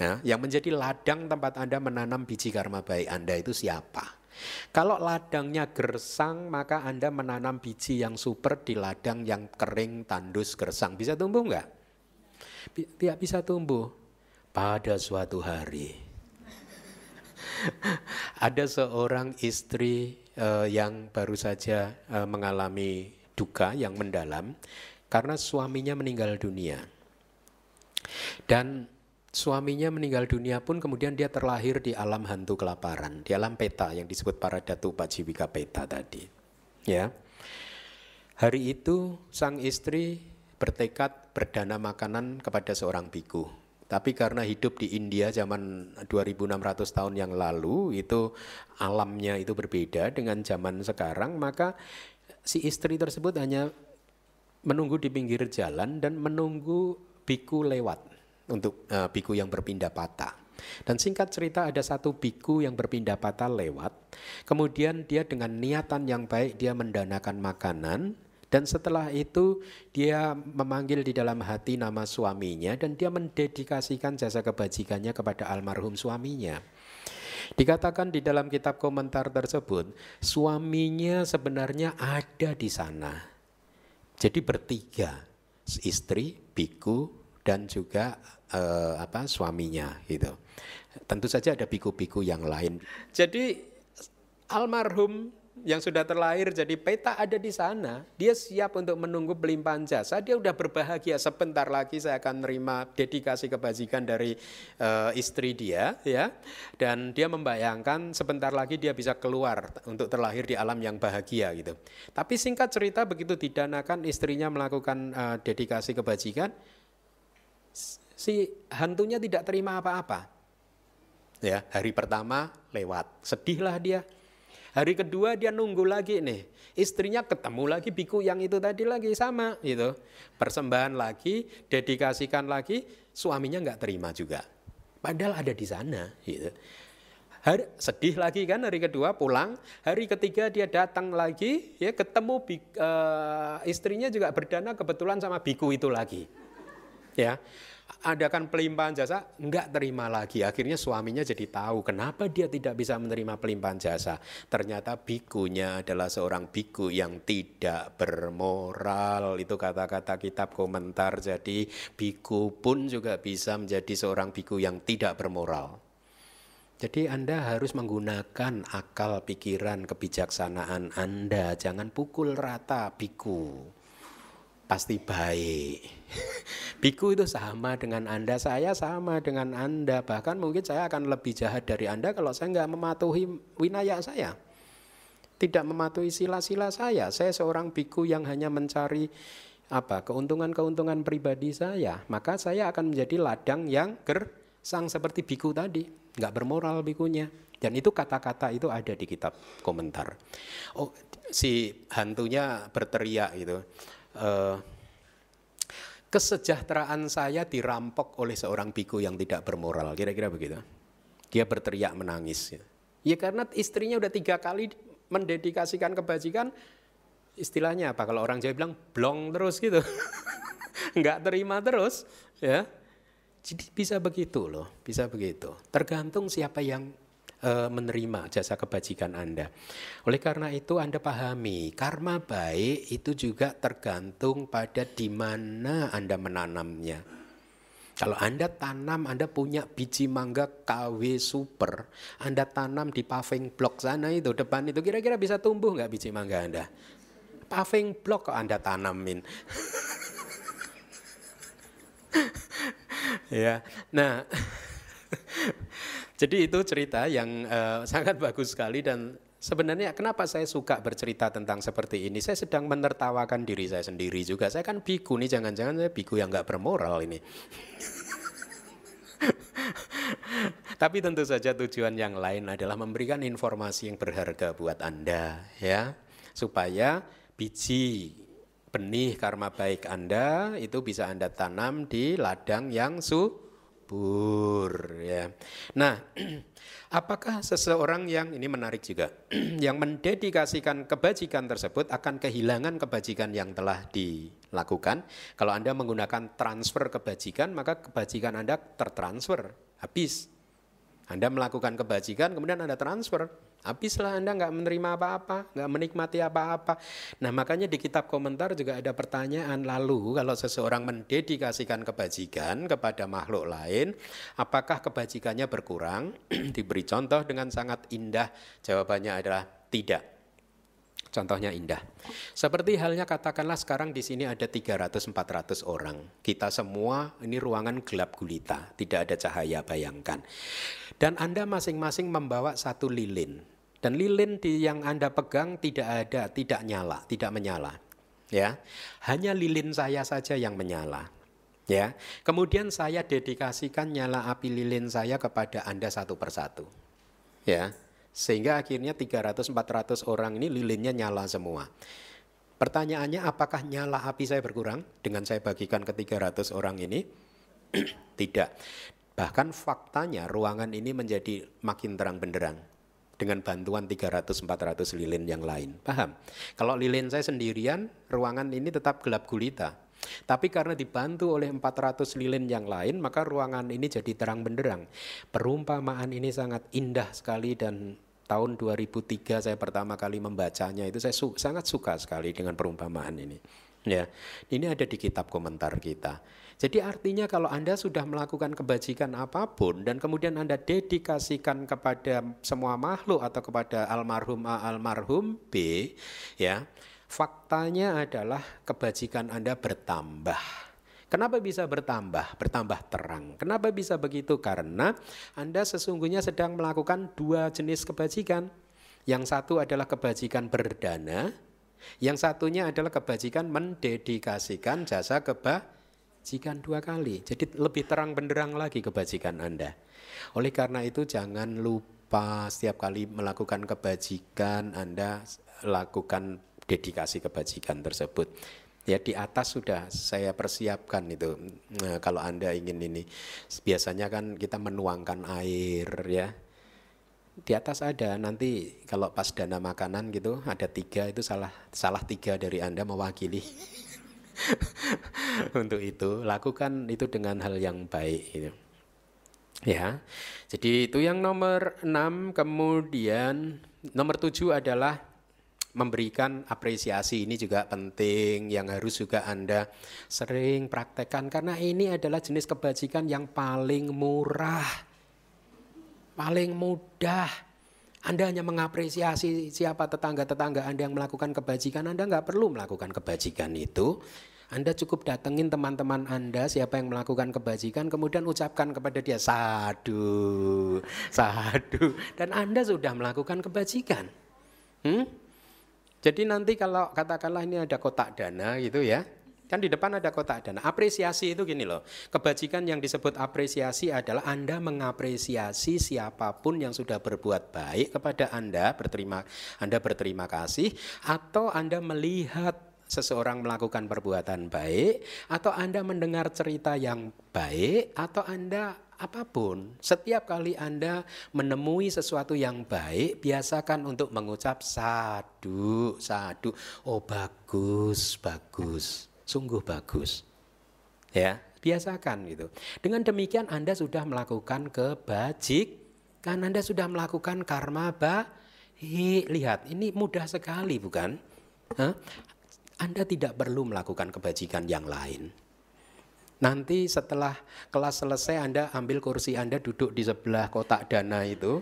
ya, yang menjadi ladang tempat Anda menanam biji karma baik Anda itu siapa kalau ladangnya gersang maka Anda menanam biji yang super di ladang yang kering tandus gersang. Bisa tumbuh enggak tidak bisa tumbuh. Pada suatu hari [laughs] ada seorang istri uh, yang baru saja uh, mengalami duka yang mendalam karena suaminya meninggal dunia. Dan suaminya meninggal dunia pun kemudian dia terlahir di alam hantu kelaparan, di alam peta yang disebut para datu paciwika peta tadi. Ya. Hari itu sang istri bertekad berdana makanan kepada seorang biku. Tapi karena hidup di India zaman 2600 tahun yang lalu itu alamnya itu berbeda dengan zaman sekarang, maka si istri tersebut hanya menunggu di pinggir jalan dan menunggu biku lewat untuk uh, biku yang berpindah patah. Dan singkat cerita ada satu biku yang berpindah patah lewat. Kemudian dia dengan niatan yang baik dia mendanakan makanan dan setelah itu dia memanggil di dalam hati nama suaminya dan dia mendedikasikan jasa kebajikannya kepada almarhum suaminya. Dikatakan di dalam kitab komentar tersebut, suaminya sebenarnya ada di sana. Jadi bertiga, istri, biku, dan juga eh, apa suaminya gitu. Tentu saja ada biku-biku yang lain. Jadi almarhum yang sudah terlahir jadi peta ada di sana. Dia siap untuk menunggu pelimpahan jasa. Dia udah berbahagia sebentar lagi saya akan menerima dedikasi kebajikan dari uh, istri dia ya. Dan dia membayangkan sebentar lagi dia bisa keluar untuk terlahir di alam yang bahagia gitu. Tapi singkat cerita begitu didanakan istrinya melakukan uh, dedikasi kebajikan si hantunya tidak terima apa-apa. Ya, hari pertama lewat. Sedihlah dia Hari kedua dia nunggu lagi nih. Istrinya ketemu lagi biku yang itu tadi lagi sama gitu. Persembahan lagi, dedikasikan lagi, suaminya nggak terima juga. Padahal ada di sana gitu. Hari, sedih lagi kan hari kedua pulang, hari ketiga dia datang lagi, ya ketemu uh, istrinya juga berdana kebetulan sama biku itu lagi. Ya, adakan pelimpahan jasa, enggak terima lagi. Akhirnya suaminya jadi tahu kenapa dia tidak bisa menerima pelimpahan jasa. Ternyata bikunya adalah seorang biku yang tidak bermoral. Itu kata-kata kitab komentar. Jadi biku pun juga bisa menjadi seorang biku yang tidak bermoral. Jadi Anda harus menggunakan akal, pikiran, kebijaksanaan Anda. Jangan pukul rata biku pasti baik. [laughs] Biku itu sama dengan Anda, saya sama dengan Anda. Bahkan mungkin saya akan lebih jahat dari Anda kalau saya nggak mematuhi winaya saya. Tidak mematuhi sila-sila saya. Saya seorang biku yang hanya mencari apa keuntungan-keuntungan pribadi saya. Maka saya akan menjadi ladang yang gersang seperti biku tadi. Nggak bermoral bikunya. Dan itu kata-kata itu ada di kitab komentar. Oh, si hantunya berteriak gitu uh, kesejahteraan saya dirampok oleh seorang biku yang tidak bermoral, kira-kira begitu. Dia berteriak menangis. Ya karena istrinya udah tiga kali mendedikasikan kebajikan, istilahnya apa? Kalau orang Jawa bilang blong terus gitu, [laughs] nggak terima terus, ya. Jadi bisa begitu loh, bisa begitu. Tergantung siapa yang e, menerima jasa kebajikan Anda. Oleh karena itu Anda pahami, karma baik itu juga tergantung pada di mana Anda menanamnya. Kalau Anda tanam, Anda punya biji mangga KW super, Anda tanam di paving block sana itu, depan itu, kira-kira bisa tumbuh nggak biji mangga Anda? Paving block kok Anda tanamin. [laughs] ya, nah [laughs] Jadi itu cerita yang uh, [laughs] sangat bagus sekali dan sebenarnya kenapa saya suka bercerita tentang seperti ini? Saya sedang menertawakan diri saya sendiri juga. Saya kan biku nih, jangan-jangan saya biku yang nggak bermoral ini. [laughs] Tapi tentu saja tujuan yang lain adalah memberikan informasi yang berharga buat Anda ya, supaya biji benih karma baik Anda itu bisa Anda tanam di ladang yang su kubur ya. Nah, [clears throat] apakah seseorang yang ini menarik juga [clears throat] yang mendedikasikan kebajikan tersebut akan kehilangan kebajikan yang telah dilakukan? Kalau Anda menggunakan transfer kebajikan, maka kebajikan Anda tertransfer, habis. Anda melakukan kebajikan, kemudian Anda transfer. Habislah Anda nggak menerima apa-apa, nggak menikmati apa-apa. Nah makanya di kitab komentar juga ada pertanyaan lalu kalau seseorang mendedikasikan kebajikan kepada makhluk lain, apakah kebajikannya berkurang? [clears throat] Diberi contoh dengan sangat indah, jawabannya adalah tidak. Contohnya indah. Seperti halnya katakanlah sekarang di sini ada 300-400 orang. Kita semua ini ruangan gelap gulita, tidak ada cahaya bayangkan. Dan Anda masing-masing membawa satu lilin. Dan lilin di yang Anda pegang tidak ada, tidak nyala, tidak menyala. Ya, hanya lilin saya saja yang menyala. Ya, kemudian saya dedikasikan nyala api lilin saya kepada Anda satu persatu. Ya, sehingga akhirnya 300-400 orang ini lilinnya nyala semua. Pertanyaannya apakah nyala api saya berkurang dengan saya bagikan ke 300 orang ini? [clears throat] Tidak. Bahkan faktanya ruangan ini menjadi makin terang benderang dengan bantuan 300-400 lilin yang lain. Paham? Kalau lilin saya sendirian, ruangan ini tetap gelap gulita. Tapi karena dibantu oleh 400 lilin yang lain, maka ruangan ini jadi terang benderang. Perumpamaan ini sangat indah sekali dan tahun 2003 saya pertama kali membacanya itu saya su sangat suka sekali dengan perumpamaan ini. Ya, ini ada di kitab komentar kita. Jadi artinya kalau Anda sudah melakukan kebajikan apa pun dan kemudian Anda dedikasikan kepada semua makhluk atau kepada almarhum A, almarhum B, ya, faktanya adalah kebajikan Anda bertambah. Kenapa bisa bertambah? Bertambah terang. Kenapa bisa begitu? Karena Anda sesungguhnya sedang melakukan dua jenis kebajikan. Yang satu adalah kebajikan berdana, yang satunya adalah kebajikan mendedikasikan jasa kebajikan dua kali. Jadi lebih terang benderang lagi kebajikan Anda. Oleh karena itu jangan lupa setiap kali melakukan kebajikan Anda lakukan dedikasi kebajikan tersebut. Ya di atas sudah saya persiapkan itu. Nah, kalau Anda ingin ini, biasanya kan kita menuangkan air ya. Di atas ada nanti kalau pas dana makanan gitu ada tiga itu salah salah tiga dari Anda mewakili [laughs] untuk itu lakukan itu dengan hal yang baik gitu. Ya. Jadi itu yang nomor enam kemudian nomor tujuh adalah memberikan apresiasi ini juga penting yang harus juga Anda sering praktekkan karena ini adalah jenis kebajikan yang paling murah, paling mudah. Anda hanya mengapresiasi siapa tetangga-tetangga Anda yang melakukan kebajikan, Anda nggak perlu melakukan kebajikan itu. Anda cukup datengin teman-teman Anda siapa yang melakukan kebajikan kemudian ucapkan kepada dia sadu, sadu dan Anda sudah melakukan kebajikan. Hmm? Jadi nanti kalau katakanlah ini ada kotak dana gitu ya, kan di depan ada kotak dana. Apresiasi itu gini loh, kebajikan yang disebut apresiasi adalah Anda mengapresiasi siapa pun yang sudah berbuat baik kepada Anda, berterima Anda berterima kasih, atau Anda melihat seseorang melakukan perbuatan baik, atau Anda mendengar cerita yang baik, atau Anda apa pun, setiap kali Anda menemui sesuatu yang baik, biasakan untuk mengucap sadu, sadu. Oh bagus, bagus, sungguh bagus. Ya, biasakan gitu. Dengan demikian Anda sudah melakukan kebajik, kan Anda sudah melakukan karma baik. Lihat, ini mudah sekali bukan? Hah? Anda tidak perlu melakukan kebajikan yang lain. Nanti setelah kelas selesai Anda ambil kursi Anda duduk di sebelah kotak dana itu.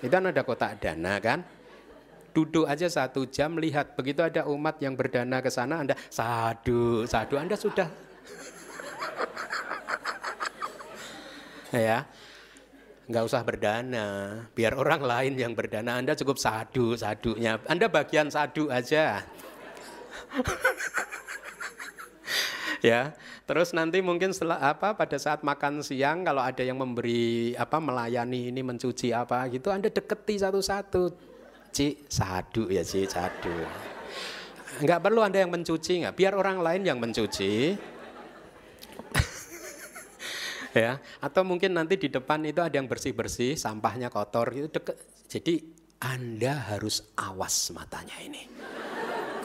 Itu kan ada kotak dana kan? Duduk aja satu jam lihat. Begitu ada umat yang berdana ke sana Anda sadu, sadu. Anda sudah. [laughs] Ya. Nggak usah berdana. Biar orang lain yang berdana. Anda cukup sadu sadunya. Anda bagian sadu aja. [laughs] Ya Terus nanti mungkin setelah apa pada saat makan siang kalau ada yang memberi apa melayani ini mencuci apa gitu Anda deketi satu-satu. Ci, sadu ya Ci, sadu. Enggak perlu Anda yang mencuci nggak, biar orang lain yang mencuci. [laughs] ya, atau mungkin nanti di depan itu ada yang bersih-bersih, sampahnya kotor gitu deket. Jadi Anda harus awas matanya ini.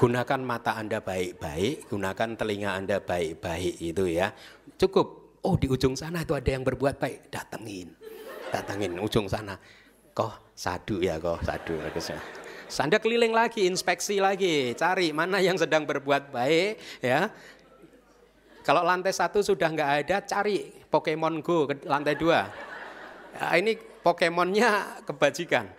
Gunakan mata Anda baik-baik, gunakan telinga Anda baik-baik itu ya. Cukup. Oh di ujung sana itu ada yang berbuat baik, datengin. Datengin ujung sana. Kok sadu ya kok sadu. Anda keliling lagi, inspeksi lagi, cari mana yang sedang berbuat baik ya. Kalau lantai satu sudah nggak ada, cari Pokemon Go ke lantai dua. Ya, ini Pokemonnya kebajikan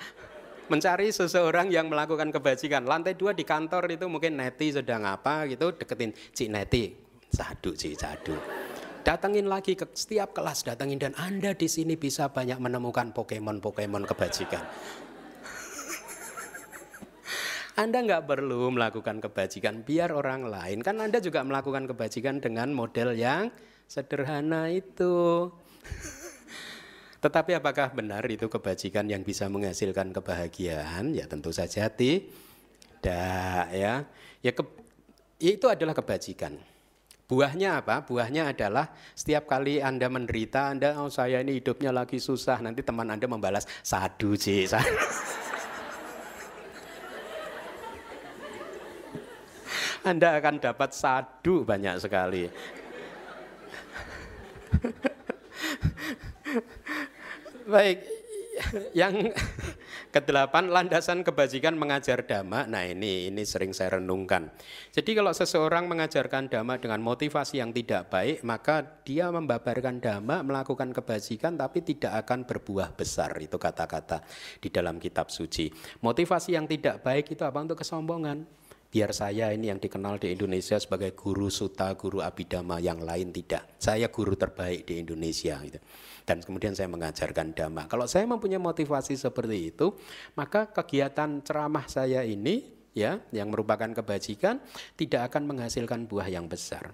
mencari seseorang yang melakukan kebajikan. Lantai dua di kantor itu mungkin Neti sedang apa gitu, deketin Cik Neti. Sadu, Cik, sadu. Datangin lagi ke setiap kelas, datangin dan Anda di sini bisa banyak menemukan Pokemon-Pokemon kebajikan. Anda nggak perlu melakukan kebajikan biar orang lain. Kan Anda juga melakukan kebajikan dengan model yang sederhana itu. Tetapi apakah benar itu kebajikan yang bisa menghasilkan kebahagiaan? Ya tentu saja tidak ya. Ya, ke, itu adalah kebajikan. Buahnya apa? Buahnya adalah setiap kali Anda menderita, Anda, oh saya ini hidupnya lagi susah, nanti teman Anda membalas, sadu sih. [laughs] Anda akan dapat sadu banyak sekali. Baik, [laughs] yang kedelapan landasan kebajikan mengajar dhamma. Nah ini ini sering saya renungkan. Jadi kalau seseorang mengajarkan dhamma dengan motivasi yang tidak baik, maka dia membabarkan dhamma, melakukan kebajikan, tapi tidak akan berbuah besar. Itu kata-kata di dalam kitab suci. Motivasi yang tidak baik itu apa untuk kesombongan? Biar saya ini yang dikenal di Indonesia sebagai guru suta, guru abidama yang lain tidak. Saya guru terbaik di Indonesia gitu. Dan kemudian saya mengajarkan dhamma. Kalau saya mempunyai motivasi seperti itu, maka kegiatan ceramah saya ini ya yang merupakan kebajikan tidak akan menghasilkan buah yang besar.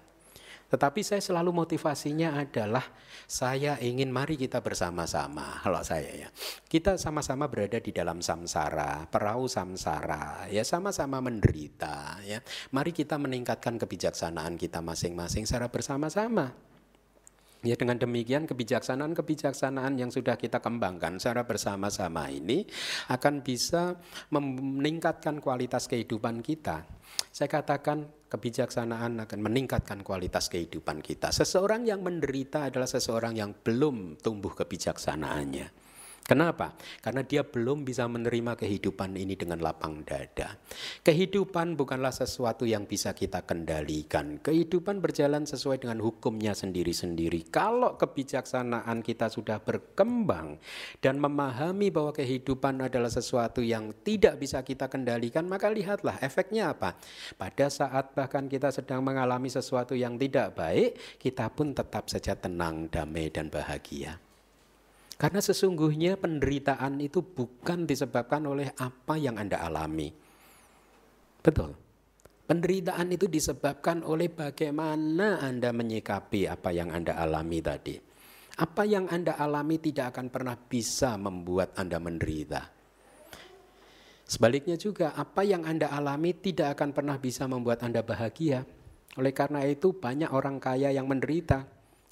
Tetapi saya selalu motivasinya adalah saya ingin mari kita bersama-sama. Kalau saya ya, kita sama-sama berada di dalam samsara, perahu samsara, ya sama-sama menderita. Ya, mari kita meningkatkan kebijaksanaan kita masing-masing secara bersama-sama. Ya dengan demikian kebijaksanaan-kebijaksanaan yang sudah kita kembangkan secara bersama-sama ini akan bisa meningkatkan kualitas kehidupan kita. Saya katakan kebijaksanaan akan meningkatkan kualitas kehidupan kita. Seseorang yang menderita adalah seseorang yang belum tumbuh kebijaksanaannya. Kenapa? Karena dia belum bisa menerima kehidupan ini dengan lapang dada. Kehidupan bukanlah sesuatu yang bisa kita kendalikan. Kehidupan berjalan sesuai dengan hukumnya sendiri-sendiri. Kalau kebijaksanaan kita sudah berkembang dan memahami bahwa kehidupan adalah sesuatu yang tidak bisa kita kendalikan, maka lihatlah efeknya apa. Pada saat bahkan kita sedang mengalami sesuatu yang tidak baik, kita pun tetap saja tenang, damai, dan bahagia. Karena sesungguhnya penderitaan itu bukan disebabkan oleh apa yang Anda alami. Betul. Penderitaan itu disebabkan oleh bagaimana Anda menyikapi apa yang Anda alami tadi. Apa yang Anda alami tidak akan pernah bisa membuat Anda menderita. Sebaliknya juga, apa yang Anda alami tidak akan pernah bisa membuat Anda bahagia. Oleh karena itu, banyak orang kaya yang menderita.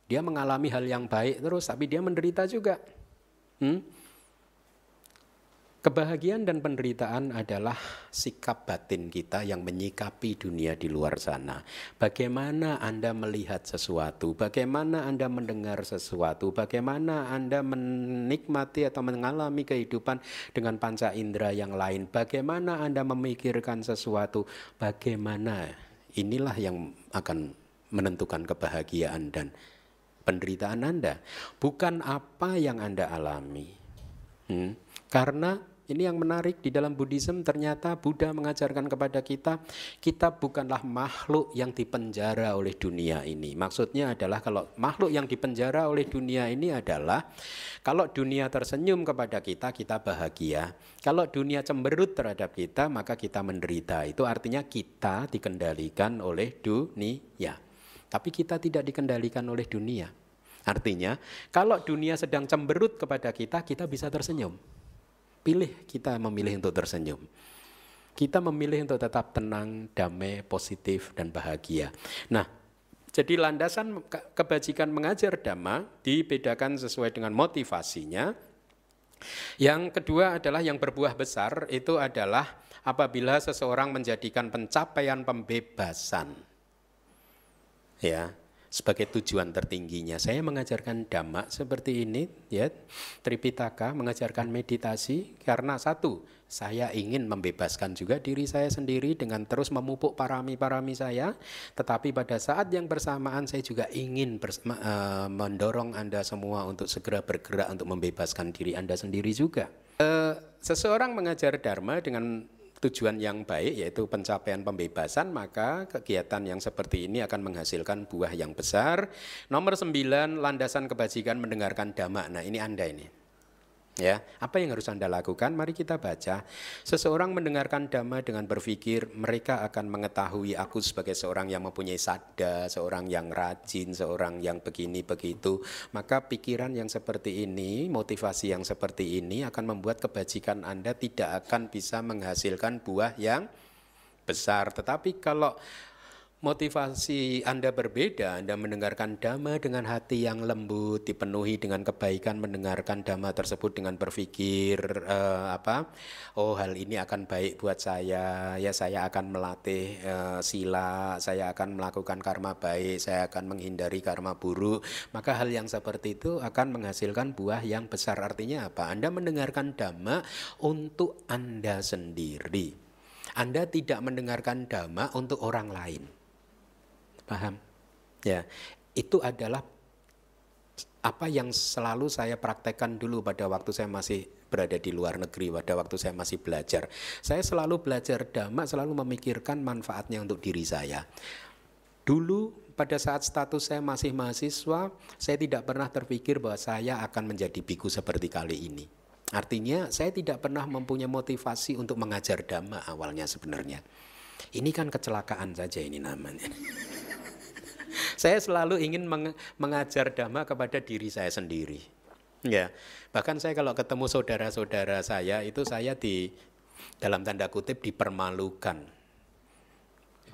Dia mengalami hal yang baik terus, tapi dia menderita juga. Hmm? Kebahagiaan dan penderitaan adalah sikap batin kita yang menyikapi dunia di luar sana. Bagaimana Anda melihat sesuatu, bagaimana Anda mendengar sesuatu, bagaimana Anda menikmati atau mengalami kehidupan dengan panca indera yang lain, bagaimana Anda memikirkan sesuatu, bagaimana inilah yang akan menentukan kebahagiaan dan penderitaan Anda, bukan apa yang Anda alami. Hmm? Karena ini yang menarik di dalam Buddhism ternyata Buddha mengajarkan kepada kita kita bukanlah makhluk yang dipenjara oleh dunia ini. Maksudnya adalah kalau makhluk yang dipenjara oleh dunia ini adalah kalau dunia tersenyum kepada kita kita bahagia. Kalau dunia cemberut terhadap kita maka kita menderita. Itu artinya kita dikendalikan oleh dunia. Tapi kita tidak dikendalikan oleh dunia. Artinya, kalau dunia sedang cemberut kepada kita, kita bisa tersenyum. Pilih kita memilih untuk tersenyum. Kita memilih untuk tetap tenang, damai, positif, dan bahagia. Nah, jadi landasan kebajikan mengajar dhamma dibedakan sesuai dengan motivasinya. Yang kedua adalah yang berbuah besar itu adalah apabila seseorang menjadikan pencapaian pembebasan ya sebagai tujuan tertingginya. Saya mengajarkan dhamma seperti ini, ya, Tripitaka mengajarkan meditasi karena satu, saya ingin membebaskan juga diri saya sendiri dengan terus memupuk parami-parami saya, tetapi pada saat yang bersamaan saya juga ingin uh, mendorong Anda semua untuk segera bergerak untuk membebaskan diri Anda sendiri juga. Uh, seseorang mengajar dharma dengan tujuan yang baik yaitu pencapaian pembebasan maka kegiatan yang seperti ini akan menghasilkan buah yang besar. Nomor sembilan landasan kebajikan mendengarkan dhamma. Nah, ini Anda ini. Ya, apa yang harus Anda lakukan? Mari kita baca. Seseorang mendengarkan dhamma dengan berpikir mereka akan mengetahui aku sebagai seorang yang mempunyai sadda, seorang yang rajin, seorang yang begini begitu. Maka pikiran yang seperti ini, motivasi yang seperti ini akan membuat kebajikan Anda tidak akan bisa menghasilkan buah yang besar. Tetapi kalau motivasi Anda berbeda, Anda mendengarkan dhamma dengan hati yang lembut, dipenuhi dengan kebaikan, mendengarkan dhamma tersebut dengan berpikir uh, apa? Oh, hal ini akan baik buat saya. Ya, saya akan melatih uh, sila, saya akan melakukan karma baik, saya akan menghindari karma buruk. Maka hal yang seperti itu akan menghasilkan buah yang besar. Artinya apa? Anda mendengarkan dhamma untuk Anda sendiri. Anda tidak mendengarkan dhamma untuk orang lain. Paham? Ya, itu adalah apa yang selalu saya praktekkan dulu pada waktu saya masih berada di luar negeri, pada waktu saya masih belajar. Saya selalu belajar dhamma, selalu memikirkan manfaatnya untuk diri saya. Dulu pada saat status saya masih mahasiswa, saya tidak pernah terpikir bahwa saya akan menjadi biku seperti kali ini. Artinya saya tidak pernah mempunyai motivasi untuk mengajar dhamma awalnya sebenarnya. Ini kan kecelakaan saja ini namanya. [laughs] [laughs] saya selalu ingin meng mengajar dhamma kepada diri saya sendiri. Ya, bahkan saya kalau ketemu saudara-saudara saya itu saya di dalam tanda kutip dipermalukan.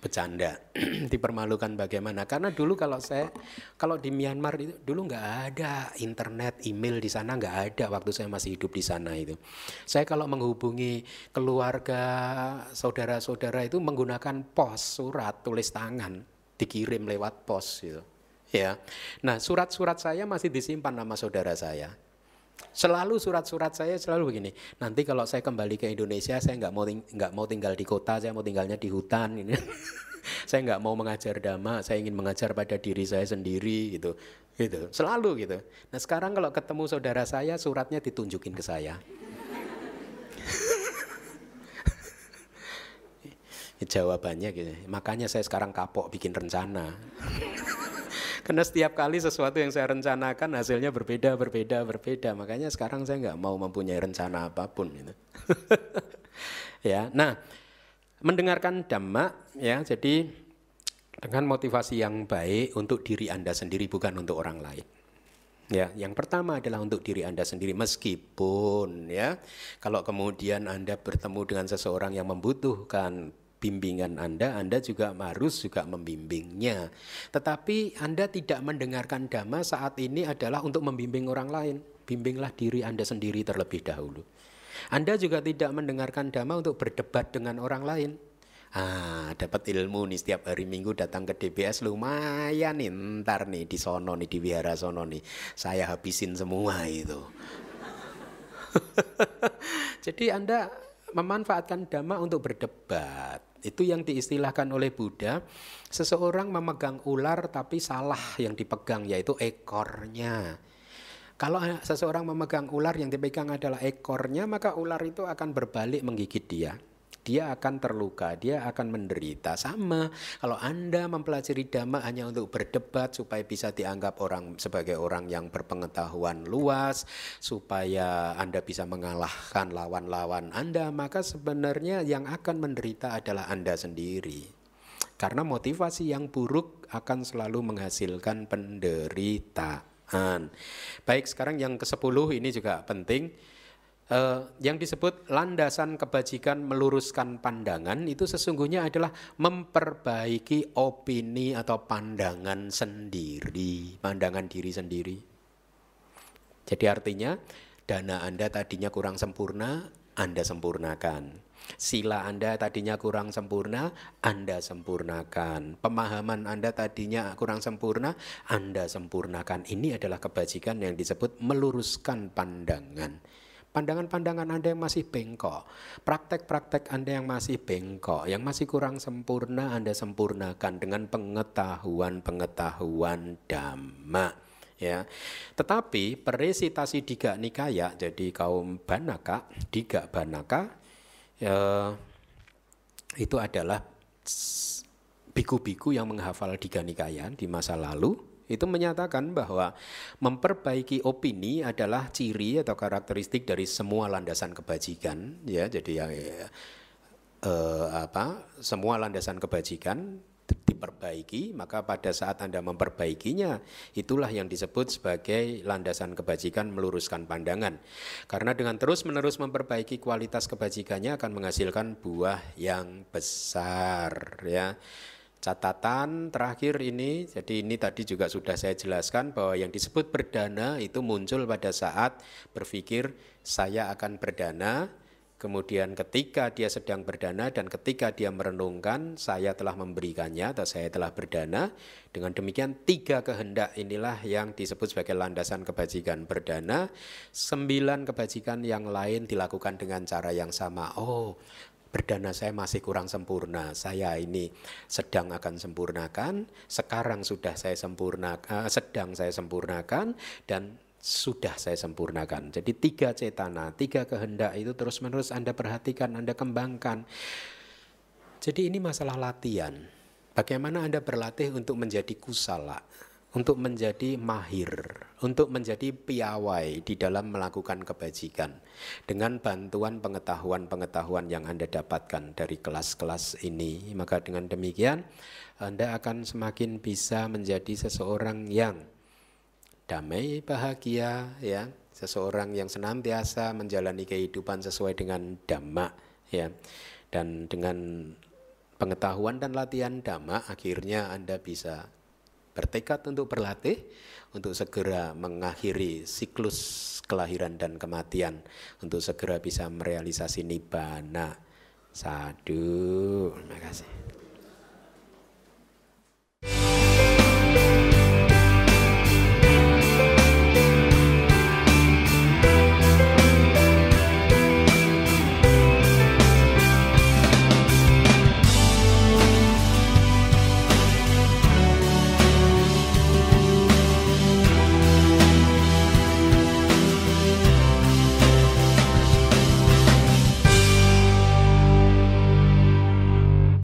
Bercanda [clears throat] dipermalukan bagaimana? Karena dulu kalau saya kalau di Myanmar itu dulu nggak ada internet email di sana nggak ada waktu saya masih hidup di sana itu. Saya kalau menghubungi keluarga saudara-saudara itu menggunakan pos surat tulis tangan dikirim lewat pos gitu ya nah surat-surat saya masih disimpan nama saudara saya Selalu surat-surat saya selalu begini. Nanti kalau saya kembali ke Indonesia, saya nggak mau nggak mau tinggal di kota, saya mau tinggalnya di hutan. [laughs] Ini. saya nggak mau mengajar dhamma, saya ingin mengajar pada diri saya sendiri gitu. Gitu. Selalu gitu. Nah sekarang kalau ketemu saudara saya, suratnya ditunjukin ke saya. [laughs] Jawabannya gitu. Makanya saya sekarang kapok bikin rencana. [laughs] Karena setiap kali sesuatu yang saya rencanakan hasilnya berbeda, berbeda, berbeda. Makanya sekarang saya nggak mau mempunyai rencana apa pun. Gitu. [laughs] ya, nah mendengarkan dhamma ya, jadi dengan motivasi yang baik untuk diri anda sendiri bukan untuk orang lain. Ya, yang pertama adalah untuk diri Anda sendiri meskipun ya kalau kemudian Anda bertemu dengan seseorang yang membutuhkan bimbingan Anda, Anda juga harus juga membimbingnya. Tetapi Anda tidak mendengarkan dhamma saat ini adalah untuk membimbing orang lain. Bimbinglah diri Anda sendiri terlebih dahulu. Anda juga tidak mendengarkan dhamma untuk berdebat dengan orang lain. Ah, dapat ilmu nih setiap hari Minggu datang ke DBS lumayan nih ntar nih di sono nih di wihara sono nih. Saya habisin semua itu. [laughs] Jadi Anda memanfaatkan dhamma untuk berdebat. Itu yang diistilahkan oleh Buddha, seseorang memegang ular tapi salah yang dipegang yaitu ekornya. Kalau seseorang memegang ular yang dipegang adalah ekornya, maka ular itu akan berbalik menggigit dia dia akan terluka, dia akan menderita. Sama kalau Anda mempelajari dhamma hanya untuk berdebat supaya bisa dianggap orang sebagai orang yang berpengetahuan luas, supaya Anda bisa mengalahkan lawan-lawan Anda, maka sebenarnya yang akan menderita adalah Anda sendiri. Karena motivasi yang buruk akan selalu menghasilkan penderitaan. Baik, sekarang yang ke-10 ini juga penting eh, yang disebut landasan kebajikan meluruskan pandangan itu sesungguhnya adalah memperbaiki opini atau pandangan sendiri, pandangan diri sendiri. Jadi artinya dana Anda tadinya kurang sempurna, Anda sempurnakan. Sila Anda tadinya kurang sempurna, Anda sempurnakan. Pemahaman Anda tadinya kurang sempurna, Anda sempurnakan. Ini adalah kebajikan yang disebut meluruskan pandangan pandangan-pandangan Anda yang masih bengkok, praktek-praktek Anda yang masih bengkok, yang masih kurang sempurna Anda sempurnakan dengan pengetahuan-pengetahuan dhamma. Ya. Tetapi peresitasi Diga Nikaya, jadi kaum Banaka, Diga Banaka, ya, itu adalah biku-biku yang menghafal Diga Nikaya di masa lalu, itu menyatakan bahwa memperbaiki opini adalah ciri atau karakteristik dari semua landasan kebajikan ya. Jadi ya, eh, apa semua landasan kebajikan diperbaiki maka pada saat Anda memperbaikinya itulah yang disebut sebagai landasan kebajikan meluruskan pandangan. Karena dengan terus-menerus memperbaiki kualitas kebajikannya akan menghasilkan buah yang besar ya Catatan terakhir ini, jadi ini tadi juga sudah saya jelaskan bahwa yang disebut berdana itu muncul pada saat berpikir saya akan berdana, kemudian ketika dia sedang berdana dan ketika dia merenungkan saya telah memberikannya atau saya telah berdana, dengan demikian tiga kehendak inilah yang disebut sebagai landasan kebajikan berdana, sembilan kebajikan yang lain dilakukan dengan cara yang sama. Oh, berdana saya masih kurang sempurna. Saya ini sedang akan sempurnakan, sekarang sudah saya sempurnakan, uh, sedang saya sempurnakan dan sudah saya sempurnakan. Jadi tiga cetana, tiga kehendak itu terus-menerus Anda perhatikan, Anda kembangkan. Jadi ini masalah latihan. Bagaimana Anda berlatih untuk menjadi kusala? Untuk menjadi mahir, untuk menjadi piawai di dalam melakukan kebajikan dengan bantuan pengetahuan-pengetahuan yang Anda dapatkan dari kelas-kelas ini. Maka dengan demikian Anda akan semakin bisa menjadi seseorang yang damai, bahagia ya, seseorang yang senantiasa menjalani kehidupan sesuai dengan dhamma ya. Dan dengan pengetahuan dan latihan dhamma akhirnya Anda bisa bertekad untuk berlatih untuk segera mengakhiri siklus kelahiran dan kematian untuk segera bisa merealisasi nibbana. Sadu terima kasih.